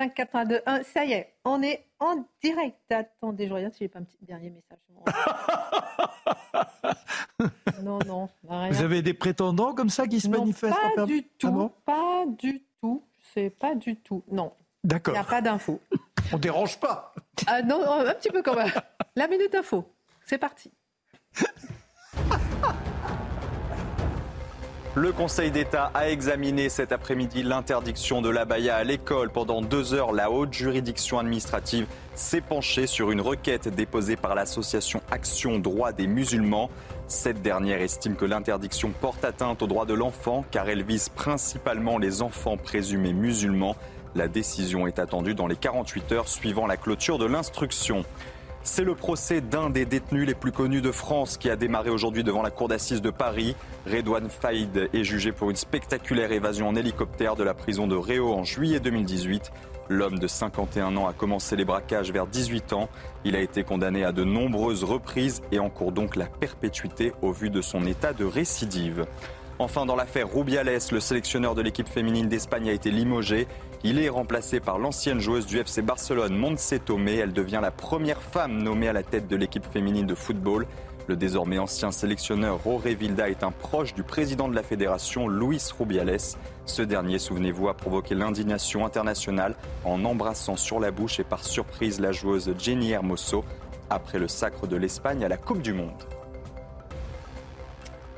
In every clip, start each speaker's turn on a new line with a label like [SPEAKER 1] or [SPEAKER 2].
[SPEAKER 1] 5, 4, 3, 2, 1, ça y est, on est en direct. Attendez, je regarde si j'ai pas un petit dernier message. non, non, rien.
[SPEAKER 2] Vous avez des prétendants comme ça qui se
[SPEAKER 1] non,
[SPEAKER 2] manifestent
[SPEAKER 1] Pas
[SPEAKER 2] en
[SPEAKER 1] du tout,
[SPEAKER 2] Ah bon
[SPEAKER 1] pas du tout. C'est pas du tout. Non, il
[SPEAKER 2] D'accord.
[SPEAKER 1] n'y a pas d'infos.
[SPEAKER 2] On dérange pas.
[SPEAKER 1] Ah non, un petit peu quand même. La minute info, c'est parti.
[SPEAKER 3] Le Conseil d'État a examiné cet après-midi l'interdiction de l'abaya à l'école. Pendant deux heures, la haute juridiction administrative s'est penchée sur une requête déposée par l'association Action Droit des musulmans. Cette dernière estime que l'interdiction porte atteinte aux droits de l'enfant car elle vise principalement les enfants présumés musulmans. La décision est attendue dans les 48 heures suivant la clôture de l'instruction. C'est le procès d'un des détenus les plus connus de France qui a démarré aujourd'hui devant la cour d'assises de Paris. Redouane Faïd est jugé pour une spectaculaire évasion en hélicoptère de la prison de Réau en juillet 2018. L'homme de 51 ans a commencé les braquages vers 18 ans. Il a été condamné à de nombreuses reprises et encourt donc la perpétuité au vu de son état de récidive. Enfin, dans l'affaire Rubiales, le sélectionneur de l'équipe féminine d'Espagne a été limogé. Il est remplacé par l'ancienne joueuse du FC Barcelone, Montse Tomé. Elle devient la première femme nommée à la tête de l'équipe féminine de football. Le désormais ancien sélectionneur Roré Vilda est un proche du président de la fédération, Luis Rubiales. Ce dernier, souvenez-vous, a provoqué l'indignation internationale en embrassant sur la bouche et par surprise la joueuse Jenny Hermoso après le sacre de l'Espagne à la Coupe du Monde.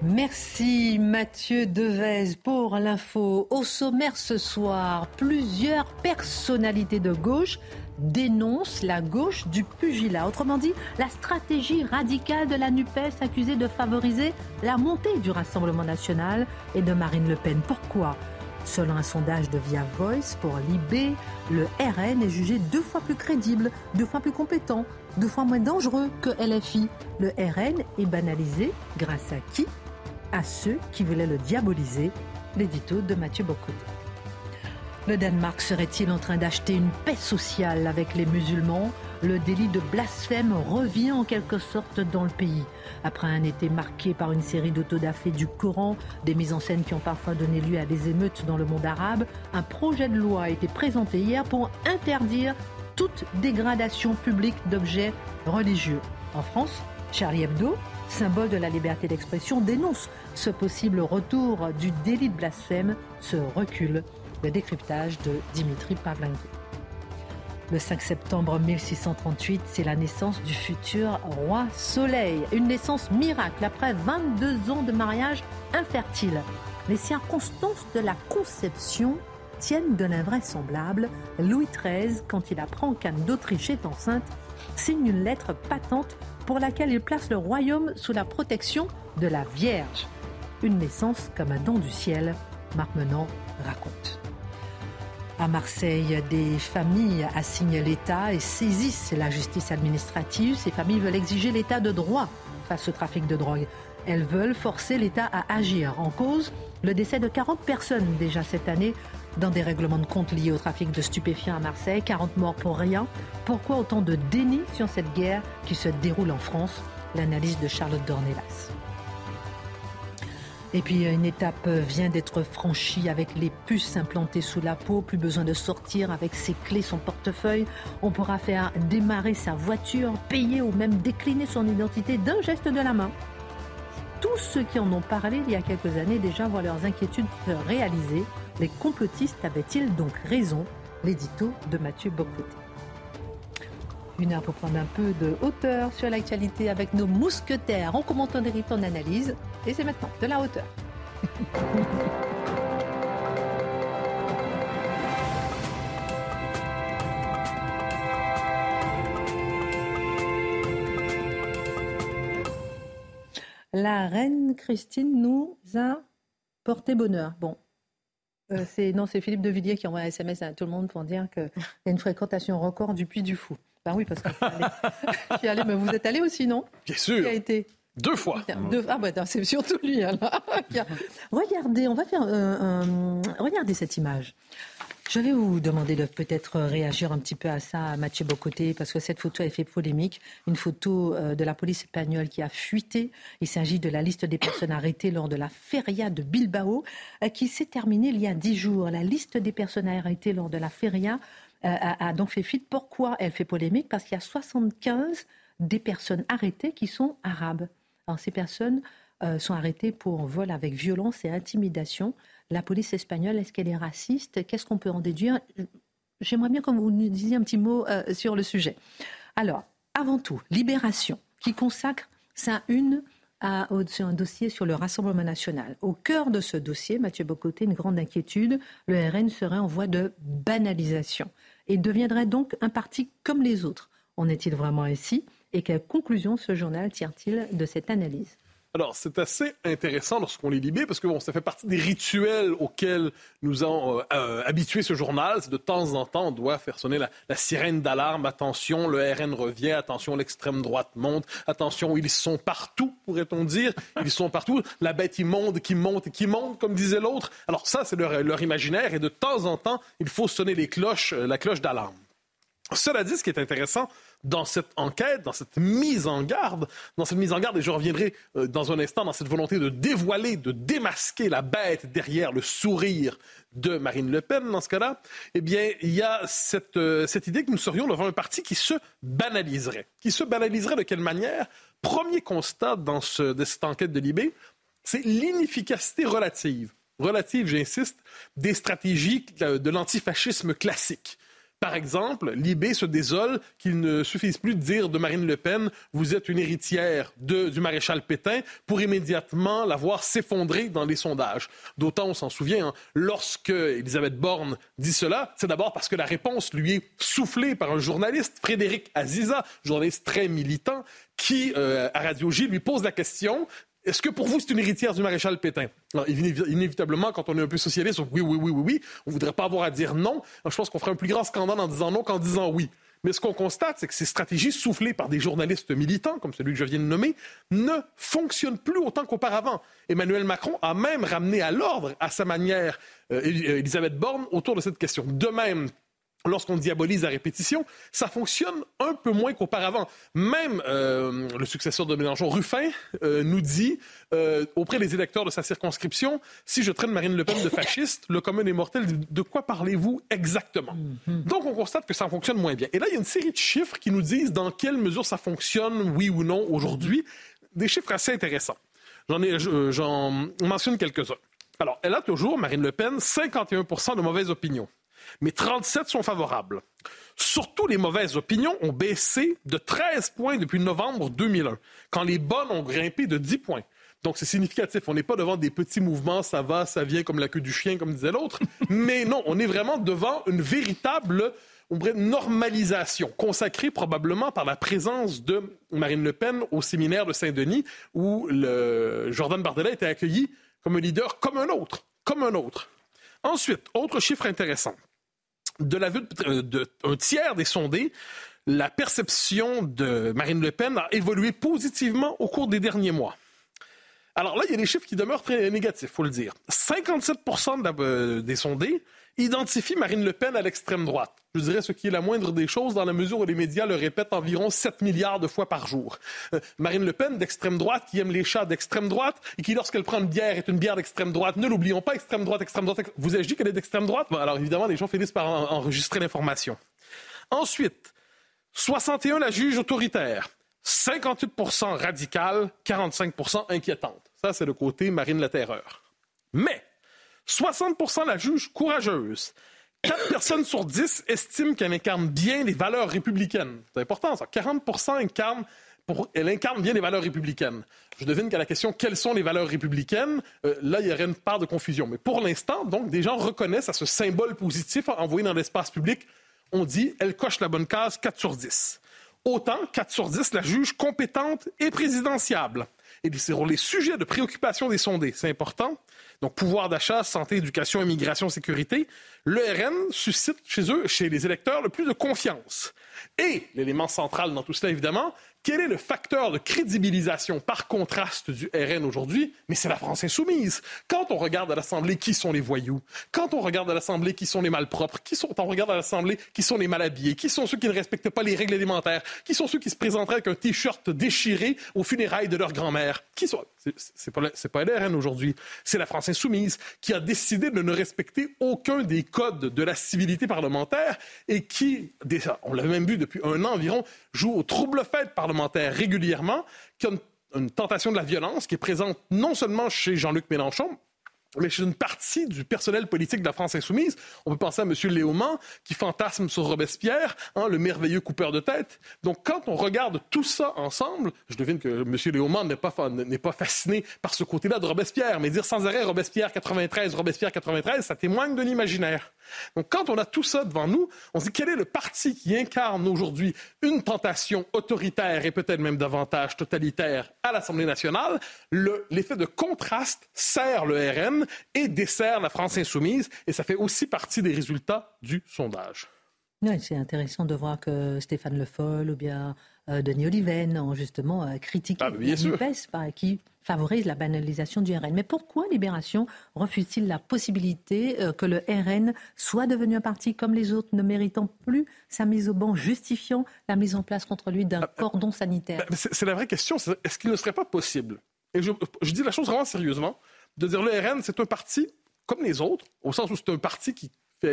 [SPEAKER 1] Merci Mathieu Devez pour l'info. Au sommaire ce soir, plusieurs personnalités de gauche dénoncent la gauche du pugilat. Autrement dit, la stratégie radicale de la NUPES accusée de favoriser la montée du Rassemblement national et de Marine Le Pen. Pourquoi? Selon un sondage de Via Voice pour l'IB, le RN est jugé deux fois plus crédible, deux fois plus compétent, deux fois moins dangereux que LFI. Le RN est banalisé grâce à qui? À ceux qui voulaient le diaboliser, l'édito de Mathieu Bocoté. Le Danemark serait-il en train d'acheter une paix sociale avec les musulmans? Le délit de blasphème revient en quelque sorte dans le pays. Après un été marqué par une série d'autodafés du Coran, des mises en scène qui ont parfois donné lieu à des émeutes dans le monde arabe, un projet de loi a été présenté hier pour interdire toute dégradation publique d'objets religieux. En France, Charlie Hebdo, symbole de la liberté d'expression, dénonce ce possible retour du délit de blasphème, ce recul. Le décryptage de Dimitri Pavlenko. Le 5 septembre 1638, c'est la naissance du futur roi Soleil. Une naissance miracle après 22 ans de mariage infertile. Les circonstances de la conception tiennent de l'invraisemblable. Louis XIII, quand il apprend qu'Anne d'Autriche est enceinte, signe une lettre patente pour laquelle il place le royaume sous la protection de la Vierge. Une naissance comme un don du ciel, Marc Menant raconte. À Marseille, des familles assignent l'État et saisissent la justice administrative. Ces familles veulent exiger l'État de droit face au trafic de drogue. Elles veulent forcer l'État à agir. En cause, le décès de 40 personnes déjà cette année dans des règlements de compte liés au trafic de stupéfiants à Marseille. 40 morts pour rien. Pourquoi autant de déni sur cette guerre qui se déroule en France? L'analyse de Charlotte Dornelas. Et puis une étape vient d'être franchie avec les puces implantées sous la peau. Plus besoin de sortir avec ses clés, son portefeuille. On pourra faire démarrer sa voiture, payer ou même décliner son identité d'un geste de la main. Tous ceux qui en ont parlé il y a quelques années déjà voient leurs inquiétudes se réaliser. Les complotistes avaient-ils donc raison? L'édito de Mathieu Bocoté. Une heure pour prendre un peu de hauteur sur l'actualité avec nos mousquetaires. On commente, on hérite, on analyse. Et c'est maintenant de la hauteur. La reine Christine nous a porté bonheur. Bon, Euh, c'est, non, c'est Philippe Devilliers qui envoie un SMS à tout le monde pour dire qu'il y a une fréquentation record du Puy du Fou. Ben oui, parce que je suis allé, mais vous êtes allé aussi, non?
[SPEAKER 4] Bien sûr.
[SPEAKER 1] Qui a été
[SPEAKER 4] deux fois.
[SPEAKER 1] ah bah c'est surtout lui. regardez, on va faire. Euh, regardez cette image. Je vais vous demander de peut-être réagir un petit peu à ça, Mathieu Bocoté, parce que cette photo a fait polémique. Une photo euh, de la police espagnole qui a fuité. Il s'agit de la liste des personnes arrêtées lors de la feria de Bilbao, euh, qui s'est terminée il y a dix jours. La liste des personnes arrêtées lors de la feria a, donc fait fuite. Pourquoi elle fait polémique? Parce qu'il y a 75 des personnes arrêtées qui sont arabes. Alors, ces personnes euh, sont arrêtées pour vol avec violence et intimidation. La police espagnole, est-ce qu'elle est raciste? Qu'est-ce qu'on peut en déduire? J'aimerais bien que vous nous disiez un petit mot euh, sur le sujet. Alors, avant tout, Libération, qui consacre sa une à, un dossier sur le Rassemblement national. Au cœur de ce dossier, Mathieu Bocoté, une grande inquiétude, le RN serait en voie de banalisation et deviendrait donc un parti comme les autres. En est-il vraiment ainsi? Et quelle conclusion ce journal tire-t-il de cette analyse?
[SPEAKER 4] Alors, c'est assez intéressant lorsqu'on les libère parce que bon, ça fait partie des rituels auxquels nous avons euh, euh, habitué ce journal. De temps en temps, on doit faire sonner la, sirène d'alarme. Attention, le RN revient. Attention, l'extrême droite monte. Attention, ils sont partout, pourrait-on dire. Ils sont partout. La bête immonde qui monte et qui monte, comme disait l'autre. Alors ça, c'est leur, leur, imaginaire. Et de temps en temps, il faut sonner les cloches, euh, la cloche d'alarme. Cela dit, ce qui est intéressant, dans cette enquête, dans cette mise en garde, dans cette mise en garde, et je reviendrai euh, dans un instant dans cette volonté de dévoiler, de démasquer la bête derrière le sourire de Marine Le Pen dans ce cas-là, eh bien, il y a cette, euh, cette idée que nous serions devant un parti qui se banaliserait. Qui se banaliserait de quelle manière? Premier constat dans ce, de cette enquête de Libé, c'est l'inefficacité relative relative, j'insiste, des stratégies de l'antifascisme classique. Par exemple, Libé se désole qu'il ne suffise plus de dire de Marine Le Pen Vous êtes une héritière du maréchal Pétain pour immédiatement la voir s'effondrer dans les sondages. D'autant, on s'en souvient, hein, lorsque Elisabeth Borne dit cela, c'est d'abord parce que la réponse lui est soufflée par un journaliste, Frédéric Aziza, journaliste très militant, qui, euh, à Radio J, lui pose la question est-ce que pour vous, c'est une héritière du maréchal Pétain? inévitablement, quand on est un peu socialiste, oui, oui, oui, oui, oui, on ne voudrait pas avoir à dire non. je pense qu'on ferait un plus grand scandale en disant non qu'en disant oui. Mais ce qu'on constate, c'est que ces stratégies soufflées par des journalistes militants, comme celui que je viens de nommer, ne fonctionnent plus autant qu'auparavant. Emmanuel Macron a même ramené à l'ordre, à sa manière, euh, Elisabeth Borne autour de cette question. De même, lorsqu'on diabolise à répétition, ça fonctionne un peu moins qu'auparavant. Même euh, le successeur de Mélenchon, Ruffin, euh, nous dit euh, auprès des électeurs de sa circonscription, si je traîne Marine Le Pen de fasciste, le commun est mortel, de quoi parlez-vous exactement? Mm-hmm. Donc on constate que ça fonctionne moins bien. Et là, il y a une série de chiffres qui nous disent dans quelle mesure ça fonctionne, oui ou non, aujourd'hui. Des chiffres assez intéressants. J'en, mentionne quelques-uns. Alors, elle a toujours, Marine Le Pen, 51 de mauvaises opinions mais 37 sont favorables. Surtout, les mauvaises opinions ont baissé de 13 points depuis novembre 2001, quand les bonnes ont grimpé de 10 points. Donc, c'est significatif. On n'est pas devant des petits mouvements, ça va, ça vient comme la queue du chien, comme disait l'autre. Mais non, on est vraiment devant une véritable normalisation, consacrée probablement par la présence de Marine Le Pen au séminaire de Saint-Denis, où Jordan Bardella était accueilli comme un leader comme un autre, comme un autre. Ensuite, autre chiffre intéressant de la vue d'un tiers des sondés, la perception de Marine Le Pen a évolué positivement au cours des derniers mois. Alors là, il y a des chiffres qui demeurent très négatifs, faut le dire. 57% euh, des sondés identifient Marine Le Pen à l'extrême droite. Je dirais ce qui est la moindre des choses dans la mesure où les médias le répètent environ 7 milliards de fois par jour. Euh, Marine Le Pen d'extrême droite qui aime les chats d'extrême droite et qui lorsqu'elle prend une bière est une bière d'extrême droite. Ne l'oublions pas, extrême droite, extrême droite. Vous ai-je dit qu'elle est d'extrême droite? Alors évidemment, les gens finissent par enregistrer l'information. Ensuite, 61 la juge autoritaire. 58% radical, 45% inquiétante. Ça, c'est le côté Marine la Terreur. Mais 60% la juge courageuse. 4 personnes sur 10 estiment qu'elle incarne bien les valeurs républicaines. C'est important, ça. 40 incarnent elle incarne bien les valeurs républicaines. Je devine qu'à la question quelles sont les valeurs républicaines, euh, là, il y aurait une part de confusion. Mais pour l'instant, donc, des gens reconnaissent à ce symbole positif envoyé dans l'espace public. On dit, elle coche la bonne case 4 sur 10. Autant, 4 sur 10, la juge compétente et présidentiable. Et sur les sujets de préoccupation des sondés, c'est important, Donc, pouvoir d'achat, santé, éducation, immigration, sécurité. Le RN suscite chez eux, chez les électeurs, le plus de confiance. Et l'élément central dans tout cela, évidemment, quel est le facteur de crédibilisation par contraste du RN aujourd'hui? Mais c'est la France insoumise. Quand on regarde à l'Assemblée qui sont les voyous, quand on regarde à l'Assemblée qui sont les malpropres, qui sont, on regarde à l'Assemblée qui sont les malhabillés, qui sont ceux qui ne respectent pas les règles élémentaires, qui sont ceux qui se présenteraient avec un t-shirt déchiré aux funérailles de leur grand-mère, qui sont... C'est pas, pas RN aujourd'hui, c'est la France insoumise qui a décidé de ne respecter aucun des codes de la civilité parlementaire et qui, on l'a même vu depuis un an environ, joue au trouble-fête parlementaire régulièrement, qui a une tentation de la violence qui est présente non seulement chez Jean-Luc Mélenchon, mais chez une partie du personnel politique de la France insoumise, on peut penser à M. Léaumont qui fantasme sur Robespierre, hein, le merveilleux coupeur de tête. Donc, quand on regarde tout ça ensemble, je devine que M. Léaumont n'est pas, n'est pas fasciné par ce côté-là de Robespierre, mais dire sans arrêt Robespierre 93, Robespierre 93, ça témoigne de l'imaginaire. Donc, quand on a tout ça devant nous, on se dit quel est le parti qui incarne aujourd'hui une tentation autoritaire et peut-être même davantage totalitaire à l'Assemblée nationale? l'effet de contraste sert le RN et dessert la France insoumise. Et ça fait aussi partie des résultats du sondage.
[SPEAKER 1] c'est intéressant de voir que Stéphane Le Foll ou bien euh, Denis Oliven ont justement euh, critiqué
[SPEAKER 4] ah,
[SPEAKER 1] la qui favorise la banalisation du RN. Mais pourquoi Libération refuse-t-il la possibilité euh, que le RN soit devenu un parti comme les autres, ne méritant plus sa mise au banc, justifiant la mise en place contre lui d'un ah, cordon sanitaire?
[SPEAKER 4] C'est la vraie question. Est-ce qu'il ne serait pas possible? Et je dis la chose vraiment sérieusement de dire le RN, c'est un parti comme les autres, au sens où c'est un parti qui,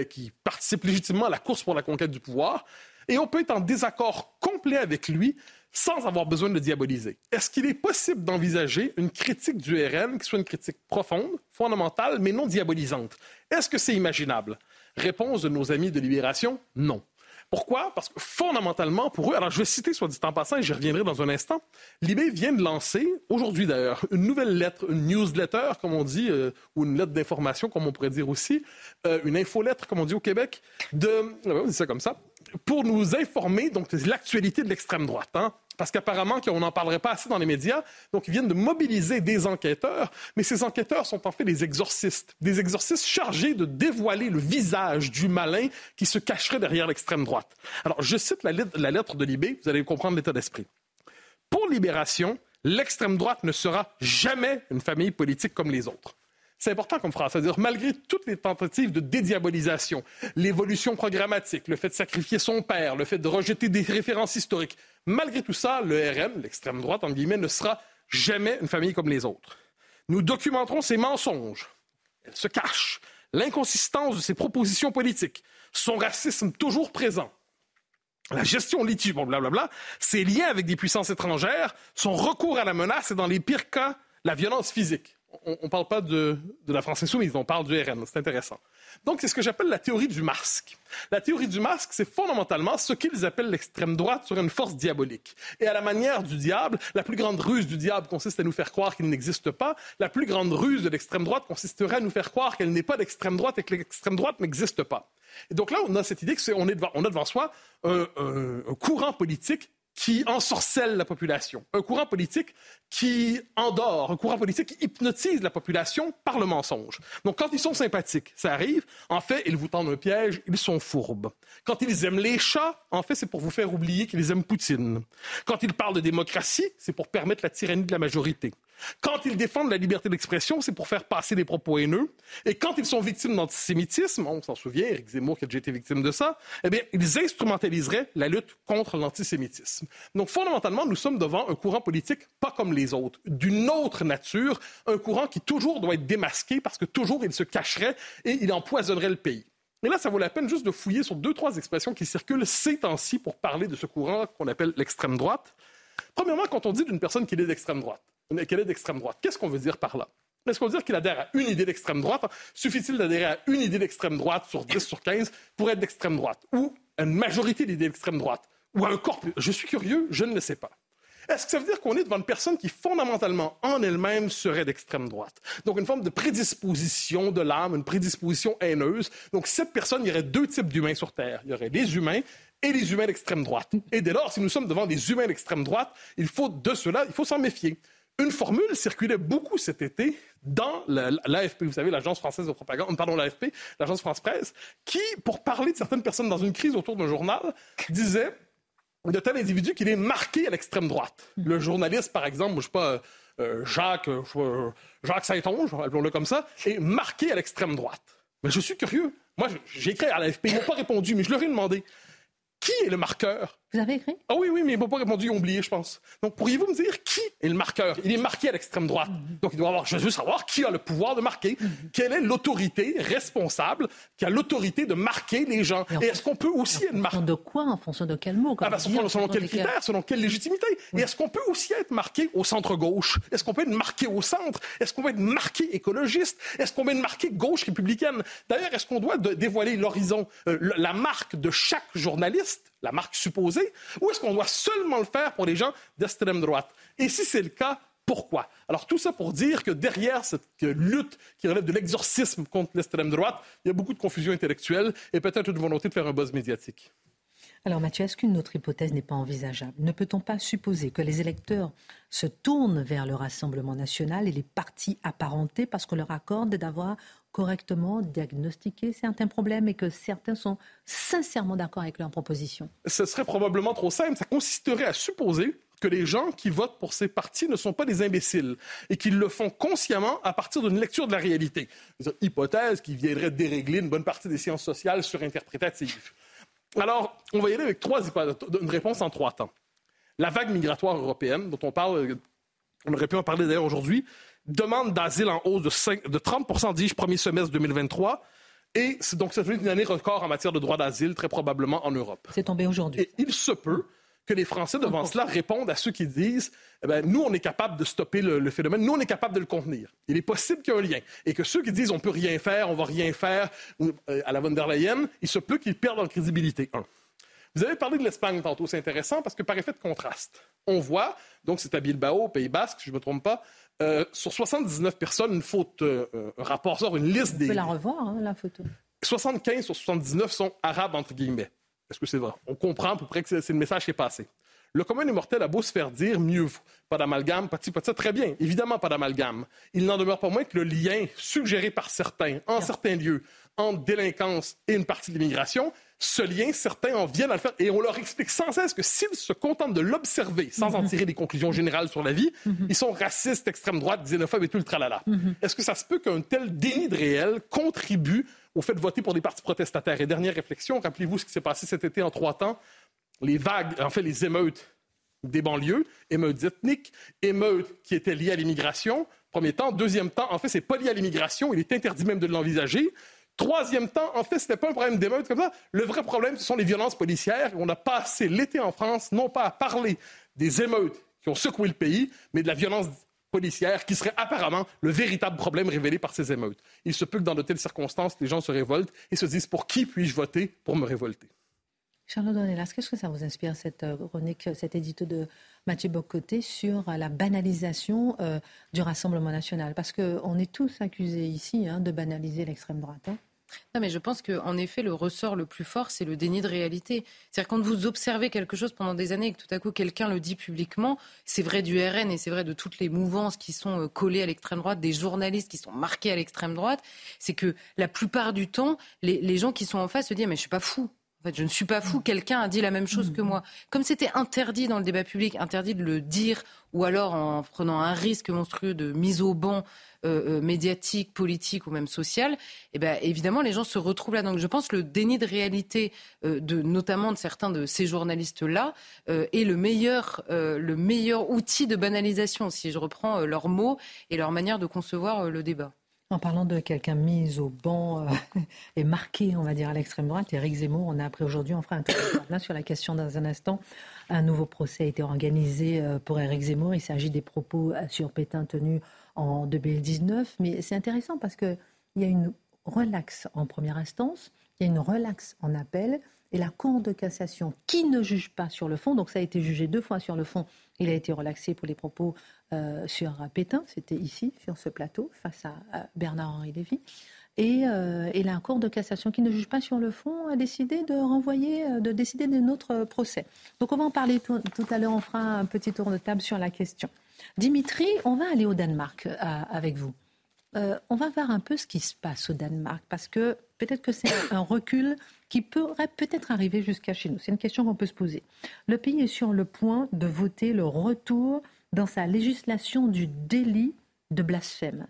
[SPEAKER 4] qui participe légitimement à la course pour la conquête du pouvoir, et on peut être en désaccord complet avec lui sans avoir besoin de diaboliser. Est-ce qu'il est possible d'envisager une critique du RN qui soit une critique profonde, fondamentale, mais non diabolisante? Est-ce que c'est imaginable? Réponse de nos amis de Libération, non. Pourquoi? Parce que fondamentalement, pour eux, alors je vais citer, soit dit en passant, et j'y reviendrai dans un instant, Libé vient de lancer, aujourd'hui d'ailleurs, une nouvelle lettre, une newsletter, comme on dit, euh, ou une lettre d'information, comme on pourrait dire aussi, euh, une infolettre, comme on dit au Québec, de, on dit ça comme ça, pour nous informer donc de l'actualité de l'extrême droite. Hein? parce qu'apparemment on n'en parlerait pas assez dans les médias. Donc, ils viennent de mobiliser des enquêteurs, mais ces enquêteurs sont en fait des exorcistes, des exorcistes chargés de dévoiler le visage du malin qui se cacherait derrière l'extrême droite. Alors, je cite la, la lettre de Libé, vous allez comprendre l'état d'esprit. Pour Libération, l'extrême droite ne sera jamais une famille politique comme les autres. C'est important comme phrase. C'est-à-dire, malgré toutes les tentatives de dédiabolisation, l'évolution programmatique, le fait de sacrifier son père, le fait de rejeter des références historiques, malgré tout ça, le RN, l'extrême droite, en guillemets, ne sera jamais une famille comme les autres. Nous documenterons ses mensonges. Elle se cache. L'inconsistance de ses propositions politiques. Son racisme toujours présent. La gestion litige, blablabla, ses liens avec des puissances étrangères, son recours à la menace et dans les pires cas, la violence physique on ne parle pas de, la France insoumise, on parle du RN. C'est intéressant. Donc, c'est ce que j'appelle la théorie du masque. La théorie du masque, c'est fondamentalement ce qu'ils appellent l'extrême droite sur une force diabolique. Et à la manière du diable, la plus grande ruse du diable consiste à nous faire croire qu'il n'existe pas. La plus grande ruse de l'extrême droite consisterait à nous faire croire qu'elle n'est pas d'extrême droite et que l'extrême droite n'existe pas. Et donc là, on a cette idée qu'on on a devant soi un courant politique qui ensorcelle la population, un courant politique qui endort, un courant politique qui hypnotise la population par le mensonge. Donc quand ils sont sympathiques, ça arrive, en fait, ils vous tendent un piège, ils sont fourbes. Quand ils aiment les chats, en fait, c'est pour vous faire oublier qu'ils aiment Poutine. Quand ils parlent de démocratie, c'est pour permettre la tyrannie de la majorité. Quand ils défendent la liberté d'expression, c'est pour faire passer des propos haineux. Et quand ils sont victimes d'antisémitisme, on s'en souvient, Eric Zemmour qui a déjà été victime de ça, eh bien, ils instrumentaliseraient la lutte contre l'antisémitisme. Donc, fondamentalement, nous sommes devant un courant politique pas comme autres, d'une autre nature, un courant qui toujours doit être démasqué parce que toujours il se cacherait et il empoisonnerait le pays. Et là, ça vaut la peine juste de fouiller sur deux, trois expressions qui circulent ces temps-ci pour parler de ce courant qu'on appelle l'extrême droite. Premièrement, quand on dit d'une personne qui est d'extrême droite, qu'elle est d'extrême droite. Qu'est-ce qu'on veut dire par là? Est-ce qu'on veut dire qu'il adhère à une idée d'extrême droite? Suffit-il d'adhérer à une idée d'extrême droite sur 10, sur 15 pour être d'extrême droite? Ou à une majorité d'idées d'extrême droite? Ou à un corps Je suis curieux, je ne le sais pas. Est-ce que ça veut dire qu'on est devant une personne qui, fondamentalement, en elle-même, serait d'extrême droite? Donc, une forme de prédisposition de l'âme, une prédisposition haineuse. Donc, cette personne, il y aurait deux types d'humains sur Terre. Il y aurait les humains et les humains d'extrême droite. Et dès lors, si nous sommes devant des humains d'extrême droite, il faut de cela, il faut s'en méfier Une formule circulait beaucoup cet été dans l'AFP, vous savez, l'agence française de propagande, pardon, l'AFP, l'agence France-Presse, qui, pour parler de certaines personnes dans une crise autour d'un journal, disait de tel individu qu'il est marqué à l'extrême droite. Le journaliste, par exemple, je sais pas, euh, Jacques, euh, Jacques Saint-Onge, appelons-le comme ça, est marqué à l'extrême droite. Mais je suis curieux. Moi, j'ai écrit à l'AFP, ils m'ont pas répondu, mais je leur ai demandé qui est le marqueur
[SPEAKER 1] vous avez écrit?
[SPEAKER 4] Ah oui, oui, mais il m'a pas répondu, ils ont oublié, je pense. Donc, pourriez-vous me dire qui est le marqueur? Il est marqué à l'extrême droite. Donc, il doit avoir, je veux savoir qui a le pouvoir de marquer. Quelle est l'autorité responsable qui a l'autorité de marquer les gens? Et, est-ce qu'on peut aussi
[SPEAKER 1] être marqué de quoi En fonction de quel mot
[SPEAKER 4] ah ben, selon, selon quels critères, selon quelle légitimité? Et est-ce qu'on peut aussi être marqué au centre-gauche Est-ce qu'on peut être marqué au centre? Est-ce qu'on peut être marqué écologiste? Est-ce qu'on peut être marqué gauche républicaine? D'ailleurs, est-ce qu'on doit dévoiler l'horizon, euh, la marque de chaque journaliste la marque supposée, ou est-ce qu'on doit seulement le faire pour les gens d'extrême droite? Et si c'est le cas, pourquoi? Alors tout ça pour dire que derrière cette lutte qui relève de l'exorcisme contre l'extrême droite, il y a beaucoup de confusion intellectuelle et peut-être une volonté de faire un buzz médiatique.
[SPEAKER 1] Alors Mathieu, est-ce qu'une autre hypothèse n'est pas envisageable? Ne peut-on pas supposer que les électeurs se tournent vers le Rassemblement national et les partis apparentés parce qu'on leur accorde d'avoir correctement diagnostiqué certains problèmes et que certains sont sincèrement d'accord avec leurs propositions
[SPEAKER 4] Ce serait probablement trop simple. Ça consisterait à supposer que les gens qui votent pour ces partis ne sont pas des imbéciles et qu'ils le font consciemment à partir d'une lecture de la réalité. Une hypothèse qui viendrait dérégler une bonne partie des sciences sociales surinterprétatives. Alors, on va y aller avec trois une réponse en trois temps. La vague migratoire européenne, dont on parle, on aurait pu en parler d'ailleurs aujourd'hui, demande d'asile en hausse de, de 30 dis-je, premier semestre 2023. Et donc, c'est une année record en matière de droit d'asile, très probablement en Europe.
[SPEAKER 1] C'est tombé aujourd'hui.
[SPEAKER 4] Et il se peut que les Français, devant cela, répondent à ceux qui disent eh bien, nous, on est capable de stopper le, phénomène, nous, on est capable de le contenir. Il est possible qu'il y ait un lien. Et que ceux qui disent on peut rien faire, on va rien faire, euh, à la von der Leyen, il se peut qu'ils perdent en crédibilité. Vous avez parlé de l'Espagne tantôt, c'est intéressant parce que par effet de contraste, on voit, donc c'est à Bilbao, Pays Basque, si je ne me trompe pas, euh, sur 79 personnes, une faute, euh, un rapport sort, une liste des. On
[SPEAKER 1] peut la revoir, hein, la photo.
[SPEAKER 4] 75 sur 79 sont arabes, entre guillemets. Est-ce que c'est vrai? On comprend à peu près que c'est le message qui est passé. Le commun des mortels a beau se faire dire mieux vaut. Pas d'amalgame, pas de pas de ça, très bien. Évidemment, pas d'amalgame. Il n'en demeure pas moins que le lien suggéré par certains, en certains lieux, entre délinquance et une partie de l'immigration, ce lien, certains en viennent à le faire et on leur explique sans cesse que s'ils se contentent de l'observer sans en mhm. tirer des conclusions générales sur la vie, mhm. ils sont racistes, extrême droite, xénophobes et tout le tralala. Mhm. Est-ce que ça se peut qu'un tel déni de réel contribue au fait de voter pour des partis protestataires? Et dernière réflexion, rappelez-vous ce qui s'est passé cet été en trois temps. Les vagues, en fait, les émeutes des banlieues, émeutes ethniques, émeutes qui étaient liées à l'immigration, premier temps. Deuxième temps, en fait, c'est pas lié à l'immigration, il est interdit même de l'envisager. Troisième temps, en fait, ce n'était pas un problème d'émeute comme ça. Le vrai problème, ce sont les violences policières. On a passé l'été en France, non pas à parler des émeutes qui ont secoué le pays, mais de la violence policière qui serait apparemment le véritable problème révélé par ces émeutes. Il se peut que dans de telles circonstances, les gens se révoltent et se disent pour qui puis-je voter pour me révolter?
[SPEAKER 1] Charles Donnelas, qu'est-ce que ça vous inspire, cette euh, chronique, cet édito de Mathieu Bocoté sur la banalisation euh, du Rassemblement national? Parce qu'on est tous accusés ici hein, de banaliser l'extrême droite. Hein.
[SPEAKER 5] Non, mais je pense qu'en effet, le ressort le plus fort, c'est le déni de réalité. C'est-à-dire quand vous observez quelque chose pendant des années et que tout à coup quelqu'un le dit publiquement, c'est vrai du RN et c'est vrai de toutes les mouvances qui sont euh, collées à l'extrême droite, des journalistes qui sont marqués à l'extrême droite, c'est que la plupart du temps, les, les, gens qui sont en face se disent mais je suis pas fou. Fait, je ne suis pas fou. Quelqu'un a dit la même chose que moi. Comme c'était interdit dans le débat public, interdit de le dire, ou alors en prenant un risque monstrueux de mise au banc euh, euh, médiatique, politique ou même social, eh ben, évidemment, les gens se retrouvent là. Donc je pense que le déni de réalité, euh, de, notamment de certains de ces journalistes-là, est le meilleur, le meilleur outil de banalisation, si je reprends leurs mots et leur manière de concevoir le débat.
[SPEAKER 1] En parlant de quelqu'un mis au banc et marqué, on va dire, à l'extrême droite, Eric Zemmour, on a appris aujourd'hui, on fera un là sur la question dans un instant. Un nouveau procès a été organisé pour Eric Zemmour. Il s'agit des propos sur Pétain tenus en 2019. Mais c'est intéressant parce qu'il y a une relaxe en première instance, il y a une relaxe en appel, et la Cour de cassation, qui ne juge pas sur le fond, donc ça a été jugé deux fois sur le fond, il a été relaxé pour les propos euh, sur Pétain, c'était ici, sur ce plateau, face à, Bernard-Henri Lévy. Et, euh, et, la Cour de cassation, qui ne juge pas sur le fond, a décidé de renvoyer, euh, de décider de notre procès. Donc on va en parler tout, tout à l'heure, on fera un petit tour de table sur la question. Dimitri, on va aller au Danemark avec vous. On va voir un peu ce qui se passe au Danemark, parce que peut-être que c'est un recul qui pourrait peut-être arriver jusqu'à chez nous. C'est une question qu'on peut se poser. Le pays est sur le point de voter le retour dans sa législation du délit de blasphème.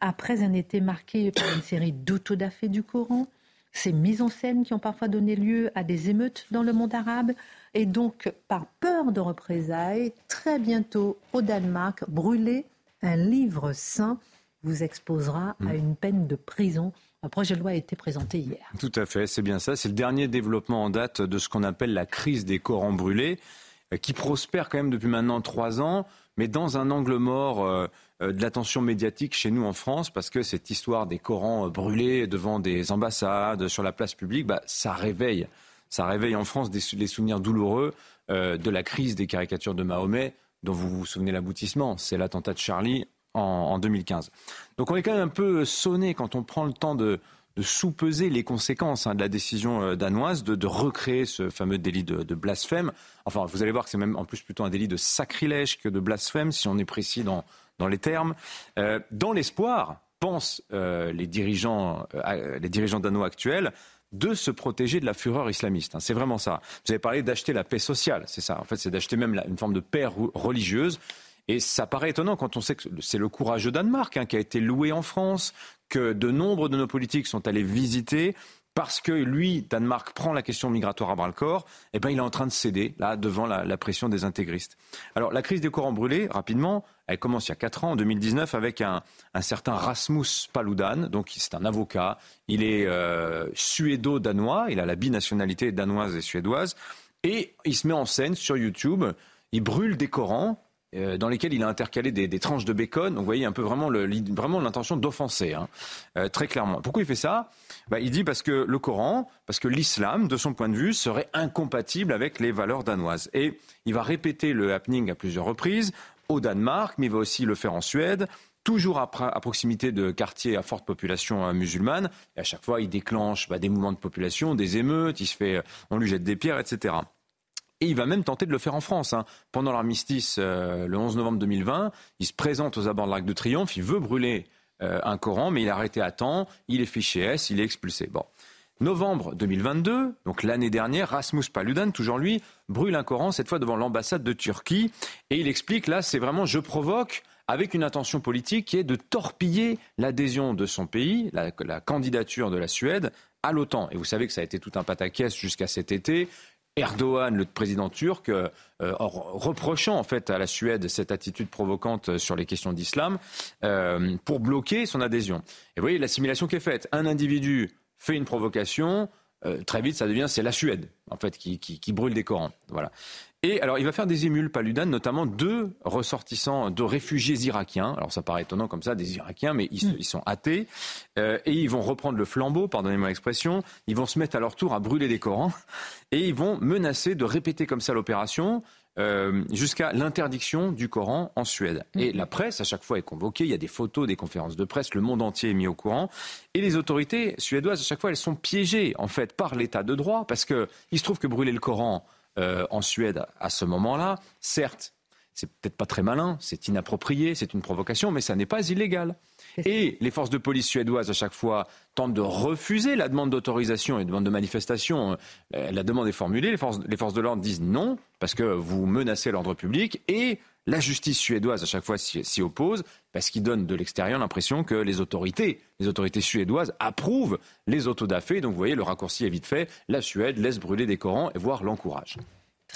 [SPEAKER 1] Après un été marqué par une série d'autodafés du Coran, ces mises en scène qui ont parfois donné lieu à des émeutes dans le monde arabe, et donc par peur de représailles, très bientôt au Danemark, brûler un livre saint vous exposera à mm. une peine de prison un projet de loi a été présenté hier.
[SPEAKER 6] Tout à fait, c'est bien ça. C'est le dernier développement en date de ce qu'on appelle la crise des Corans brûlés, euh, qui prospère quand même depuis maintenant trois ans, mais dans un angle mort euh, euh, de l'attention médiatique chez nous en France, parce que cette histoire des Corans brûlés devant des ambassades, sur la place publique, bah, ça réveille. Ça réveille en France des, souvenirs douloureux de la crise des caricatures de Mahomet, dont vous vous souvenez l'aboutissement. C'est l'attentat de Charlie en, 2015. Donc on est quand même un peu sonné quand on prend le temps de, sous-peser les conséquences hein, de la décision euh, danoise de, recréer ce fameux délit de, blasphème. Enfin, vous allez voir que c'est même en plus plutôt un délit de sacrilège que de blasphème, si on est précis dans, dans les termes. Euh, dans l'espoir, pensent euh, les, dirigeants, les dirigeants danois actuels, de se protéger de la fureur islamiste. Hein. C'est vraiment ça. Vous avez parlé d'acheter la paix sociale, c'est ça. En fait, c'est d'acheter même une forme de paix religieuse. Et ça paraît étonnant quand on sait que c'est le courage de Danemark hein, qui a été loué en France, que de nombre de nos politiques sont allés visiter parce que lui, Danemark, prend la question migratoire à bras le corps, eh ben, il est en train de céder là devant la, pression des intégristes. Alors la crise des Corans brûlés, rapidement, elle commence il y a 4 ans, en 2019, avec un, certain Rasmus Paludan. Donc c'est un avocat, il est euh, suédo-danois, il a la binationalité danoise et suédoise, et il se met en scène sur YouTube. Il brûle des Corans euh, dans lesquels il a intercalé des, tranches de bacon. Donc vous voyez un peu vraiment, vraiment l'intention d'offenser, hein, euh, très clairement. Pourquoi il fait ça? Bah, Il dit parce que le Coran, parce que l'islam, de son point de vue, serait incompatible avec les valeurs danoises. Et il va répéter le happening à plusieurs reprises, au Danemark, mais il va aussi le faire en Suède toujours à, proximité de quartiers à forte population euh, musulmane. Et à chaque fois, il déclenche bah, des mouvements de population, des émeutes, il se fait, on lui jette des pierres, etc. Et il va même tenter de le faire en France. Hein. Pendant l'armistice, euh, le 11 novembre 2020, il se présente aux abords de l'Arc de Triomphe, il veut brûler euh, un Coran, mais il est arrêté à temps, il est fiché S, il est expulsé. Bon. Novembre 2022, donc l'année dernière, Rasmus Paludan, toujours lui, brûle un Coran, cette fois devant l'ambassade de Turquie, et il explique là, c'est vraiment je provoque avec une intention politique qui est de torpiller l'adhésion de son pays, la, la, candidature de la Suède à l'OTAN. Et vous savez que ça a été tout un pataquès jusqu'à cet été. Erdogan, le président turc, euh, reprochant en fait à la Suède cette attitude provocante sur les questions d'islam euh, pour bloquer son adhésion. Et vous voyez l'assimilation qui est faite. Un individu fait une provocation, euh, très vite ça devient c'est la Suède en fait qui, qui brûle des Corans. Voilà. Et alors, il va faire des émules, Paludan, notamment deux ressortissants, de réfugiés irakiens. Alors, ça paraît étonnant comme ça, des Irakiens, mais ils, mm. sont athées. Euh, et ils vont reprendre le flambeau, pardonnez-moi l'expression. Ils vont se mettre à leur tour à brûler des Corans. Et ils vont menacer de répéter comme ça l'opération. Euh, jusqu'à l'interdiction du Coran en Suède. Et mm. la presse, à chaque fois, est convoquée. Il y a des photos, des conférences de presse. Le monde entier est mis au courant. Et les autorités suédoises, à chaque fois, elles sont piégées, en fait, par l'état de droit, parce qu'il se trouve que brûler le Coran, euh, en Suède à ce moment-là. Certes, c'est peut-être pas très malin, c'est inapproprié, c'est une provocation, mais ça n'est pas illégal. Et les forces de police suédoises, à chaque fois, tentent de refuser la demande d'autorisation et demande de manifestation. Euh, la demande est formulée, les forces, les forces de l'ordre disent non, parce que vous menacez l'ordre public, et la justice suédoise, à chaque fois, s'y oppose, parce qu'il donne de l'extérieur l'impression que les autorités, les autorités suédoises approuvent les autodafés. Donc vous voyez, le raccourci est vite fait. La Suède laisse brûler des Corans et voire l'encourage.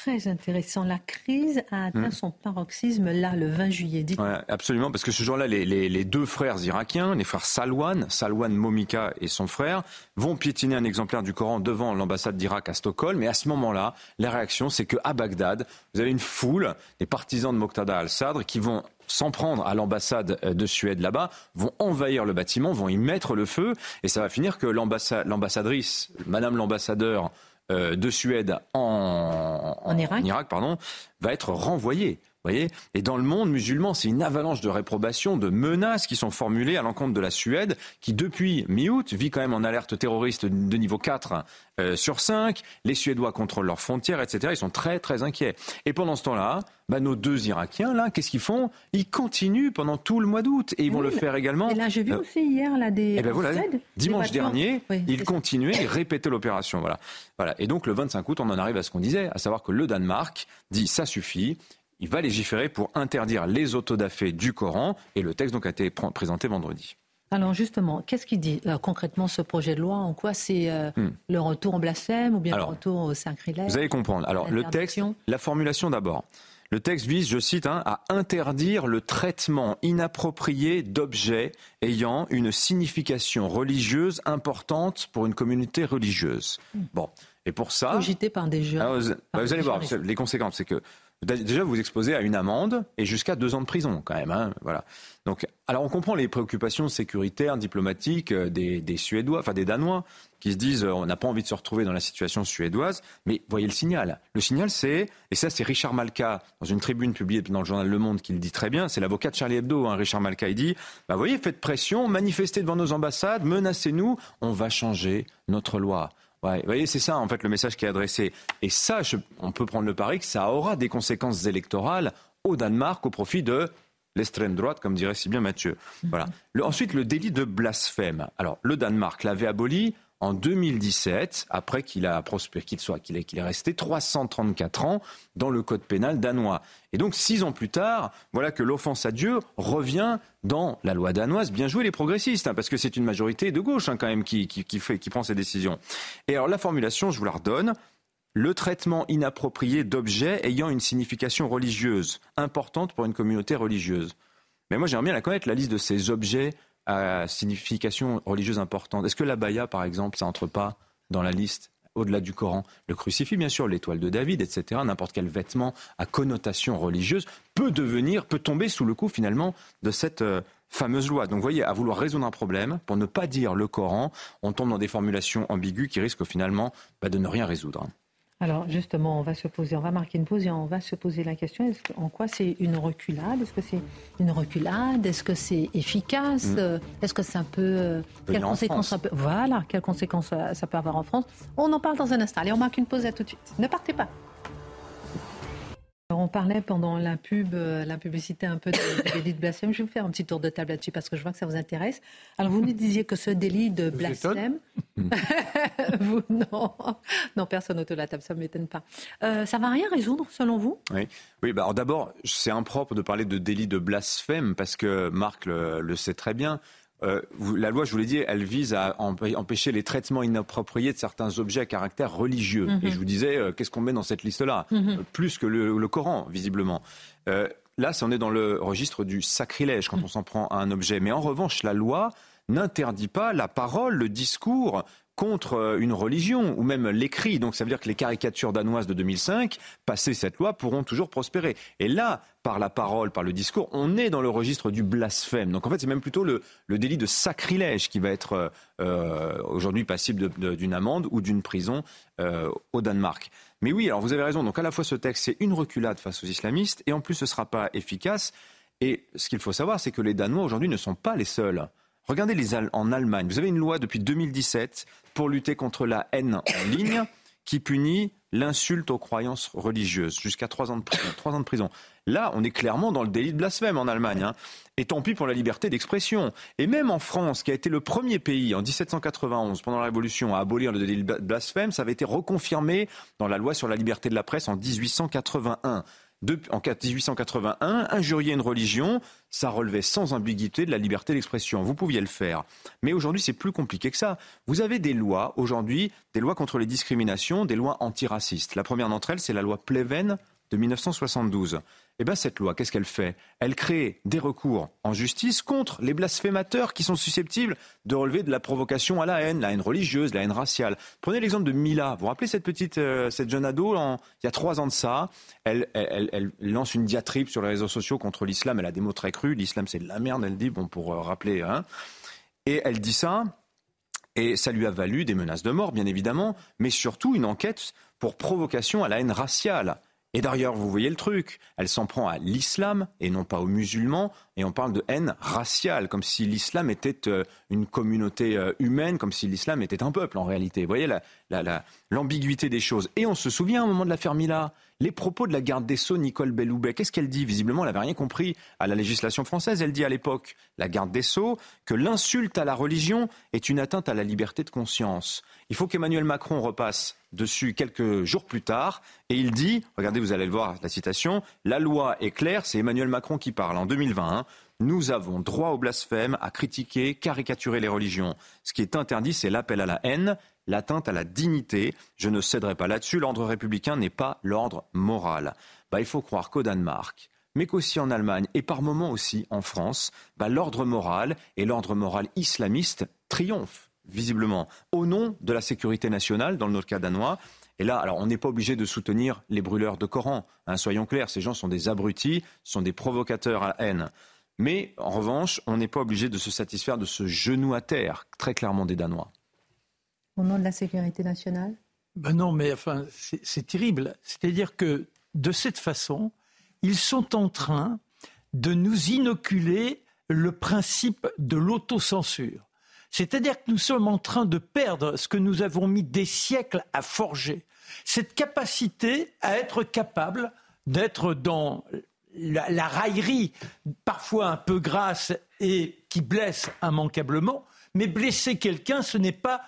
[SPEAKER 1] Très intéressant. La crise a atteint hmm. son paroxysme là, le 20 juillet.
[SPEAKER 6] Ouais, absolument, parce que ce jour-là, les, deux frères irakiens, les frères Salwan, Salwan Momika et son frère, vont piétiner un exemplaire du Coran devant l'ambassade d'Irak à Stockholm. Et à ce moment-là, la réaction, c'est qu'à Bagdad, vous avez une foule des partisans de Moqtada al-Sadr qui vont s'en prendre à l'ambassade euh, de Suède là-bas, vont envahir le bâtiment, vont y mettre le feu, et ça va finir que l'ambassadrice, Madame l'ambassadeur de Suède en,
[SPEAKER 1] Irak,
[SPEAKER 6] pardon, va être renvoyée voyez Et dans le monde musulman, c'est une avalanche de réprobation, de menaces qui sont formulées à l'encontre de la Suède, qui depuis mi-août vit quand même en alerte terroriste de niveau 4 euh, sur 5. Les Suédois contrôlent leurs frontières, etc. Ils sont très très inquiets. Et pendant ce temps-là, bah, nos deux Irakiens, là, qu'est-ce qu'ils font? Ils continuent pendant tout le mois d'août et ils vont le faire également. Et
[SPEAKER 1] là, j'ai vu euh, aussi hier là, des.
[SPEAKER 6] Et eh ben voilà, dimanche dernier, ils continuaient, ils répétaient l'opération. Voilà. voilà. Et donc le 25 août, on en arrive à ce qu'on disait, à savoir que le Danemark dit ça suffit il va légiférer pour interdire les autodafés du Coran et le texte donc a été présenté vendredi.
[SPEAKER 1] Alors justement, qu'est-ce qu'il dit euh, concrètement ce projet de loi? En quoi c'est euh, hmm. le retour au blasphème ou bien le retour au sacrilège?
[SPEAKER 6] Vous allez comprendre. Alors le texte, la formulation d'abord. Le texte vise, je cite, hein, à interdire le traitement inapproprié d'objets ayant une signification religieuse importante pour une communauté religieuse. Hmm. Bon, et pour ça,
[SPEAKER 1] cogité par des jeunes. Ah,
[SPEAKER 6] bah, vous allez voir, les conséquences, c'est que Déjà, vous vous exposez à une amende et jusqu'à deux ans de prison, quand même. Hein, voilà. Donc, alors, on comprend les préoccupations sécuritaires, diplomatiques euh, des, Suédois, enfin des Danois, qui se disent euh, on n'a pas envie de se retrouver dans la situation suédoise. Mais voyez le signal. Le signal, c'est, et ça, c'est Richard Malka, dans une tribune publiée dans le journal Le Monde, qui le dit très bien. C'est l'avocat de Charlie Hebdo, hein, Richard Malka. Il dit bah, voyez, faites pression, manifestez devant nos ambassades, menacez-nous, on va changer notre loi. Ouais, vous voyez, c'est ça en fait le message qui est adressé. Et ça, on peut prendre le pari que ça aura des conséquences électorales au Danemark au profit de l'extrême droite, comme dirait si bien Mathieu. Voilà. ensuite, le délit de blasphème. Alors, le Danemark l'avait aboli en 2017, après qu'il a prospéré, qu'il soit, qu'il est, qu'il est resté 334 ans dans le code pénal danois. Et donc, six ans plus tard, voilà que l'offense à Dieu revient dans la loi danoise. Bien joué les progressistes, hein, parce que c'est une majorité de gauche hein, quand même qui, qui, fait, qui prend ces décisions. Et alors, la formulation, je vous la redonne. Le traitement inapproprié d'objets ayant une signification religieuse importante pour une communauté religieuse. Mais moi, j'aimerais bien la connaître, la liste de ces objets à signification religieuse importante. Est-ce que la baya, par exemple, ça entre pas dans la liste au-delà du Coran? Le crucifix, bien sûr, l'étoile de David, etc. N'importe quel vêtement à connotation religieuse peut devenir, peut tomber sous le coup finalement de cette euh, fameuse loi. Donc, vous voyez, à vouloir résoudre un problème, pour ne pas dire le Coran, on tombe dans des formulations ambiguës qui risquent finalement bah, de ne rien résoudre.
[SPEAKER 1] Alors justement, on va se poser, on va marquer une pause et on va se poser la question en quoi c'est une reculade? Est-ce que c'est une reculade? Est-ce que c'est efficace? Mm. Est-ce que c'est un peu euh, quelles conséquences ça peut voilà quelles conséquences ça peut avoir en France? On en parle dans un instant. Allez, on marque une pause à tout de suite. Ne partez pas on parlait pendant la pub, euh, la publicité un peu de, délit de blasphème. Je vais vous faire un petit tour de table là-dessus parce que je vois que ça vous intéresse. Alors vous nous disiez que ce délit de blasphème, vous non, non personne autour de la table, ça ne m'étonne pas. Euh, ça va rien résoudre selon vous?
[SPEAKER 6] Oui, oui. Bah, d'abord c'est impropre de parler de délit de blasphème parce que Marc le sait très bien. Euh, la loi, je vous l'ai dit, elle vise à empêcher les traitements inappropriés de certains objets à caractère religieux. Mhm. Et je vous disais, euh, qu'est-ce qu'on met dans cette liste-là? Mhm. euh, Plus que le, Coran, visiblement. là, on est dans le registre du sacrilège quand mhm. on s'en prend à un objet. Mais en revanche, la loi n'interdit pas la parole, le discours contre euh, une religion ou même l'écrit. Donc ça veut dire que les caricatures danoises de 2005, passées cette loi, pourront toujours prospérer. Et là, par la parole, par le discours, on est dans le registre du blasphème. Donc en fait, c'est même plutôt le, délit de sacrilège qui va être euh, euh, aujourd'hui passible d'une amende ou d'une prison au Danemark. Mais oui, alors vous avez raison. Donc à la fois ce texte, c'est une reculade face aux islamistes et en plus ce ne sera pas efficace. Et ce qu'il faut savoir, c'est que les Danois aujourd'hui ne sont pas les seuls. Regardez les en Allemagne. Vous avez une loi depuis 2017 pour lutter contre la haine en ligne qui punit l'insulte aux croyances religieuses, jusqu'à trois ans, de prison, ans de prison. Là, on est clairement dans le délit de blasphème en Allemagne. Hein. Et tant pis pour la liberté d'expression. Et même en France, qui a été le premier pays en 1791, pendant la Révolution, à abolir le délit de blasphème, ça avait été reconfirmé dans la loi sur la liberté de la presse en 1881 en 1881, injurier une religion, ça relevait sans ambiguïté de la liberté d'expression. Vous pouviez le faire. Mais aujourd'hui, c'est plus compliqué que ça. Vous avez des lois, aujourd'hui, des lois contre les discriminations, des lois antiracistes. La première d'entre elles, c'est la loi Pleven de 1972. Eh bien, cette loi, qu'est-ce qu'elle fait? Elle crée des recours en justice contre les blasphémateurs qui sont susceptibles de relever de la provocation à la haine, la haine religieuse, la haine raciale. Prenez l'exemple de Mila. Vous vous rappelez cette petite, euh, cette jeune ado, il y a trois ans de ça, elle, elle, lance une diatribe sur les réseaux sociaux contre l'islam. Elle a des mots très crus. L'islam, c'est de la merde, elle dit, bon, pour euh, rappeler. Hein. Et elle dit ça, et ça lui a valu des menaces de mort, bien évidemment, mais surtout une enquête pour provocation à la haine raciale. Et d'ailleurs, vous voyez le truc, elle s'en prend à l'islam et non pas aux musulmans, et on parle de haine raciale, comme si l'islam était euh, une communauté euh, humaine, comme si l'islam était un peuple en réalité. Vous voyez l'ambiguïté des choses. Et on se souvient au moment de l'affaire Mila, les propos de la garde des Sceaux, Nicole Belloubet. Qu'est-ce qu'elle dit? Visiblement, elle n'avait rien compris à la législation française. Elle dit à l'époque, la garde des Sceaux, que l'insulte à la religion est une atteinte à la liberté de conscience. Il faut qu'Emmanuel Macron repasse dessus quelques jours plus tard et il dit, regardez, vous allez le voir, la citation, la loi est claire, c'est Emmanuel Macron qui parle en 2021. Nous avons droit au blasphème, à critiquer, caricaturer les religions. Ce qui est interdit, c'est l'appel à la haine, l'atteinte à la dignité. Je ne céderai pas là-dessus. L'ordre républicain n'est pas l'ordre moral. Bah, il faut croire qu'au Danemark, mais qu'aussi en Allemagne et par moments aussi en France, bah, l'ordre moral et l'ordre moral islamiste triomphent visiblement au nom de la sécurité nationale, dans le cas danois. Et là, alors on n'est pas obligé de soutenir les brûleurs de Coran. Hein, soyons clairs, ces gens sont des abrutis, sont des provocateurs à haine. Mais en revanche, on n'est pas obligé de se satisfaire de ce genou à terre, très clairement des Danois
[SPEAKER 1] au nom de la sécurité nationale?
[SPEAKER 2] Ben Non, mais enfin, c'est terrible. C'est-à-dire que de cette façon, ils sont en train de nous inoculer le principe de l'autocensure. C'est-à-dire que nous sommes en train de perdre ce que nous avons mis des siècles à forger, cette capacité à être capable d'être dans la, la, raillerie, parfois un peu grasse et qui blesse immanquablement, mais blesser quelqu'un, ce n'est pas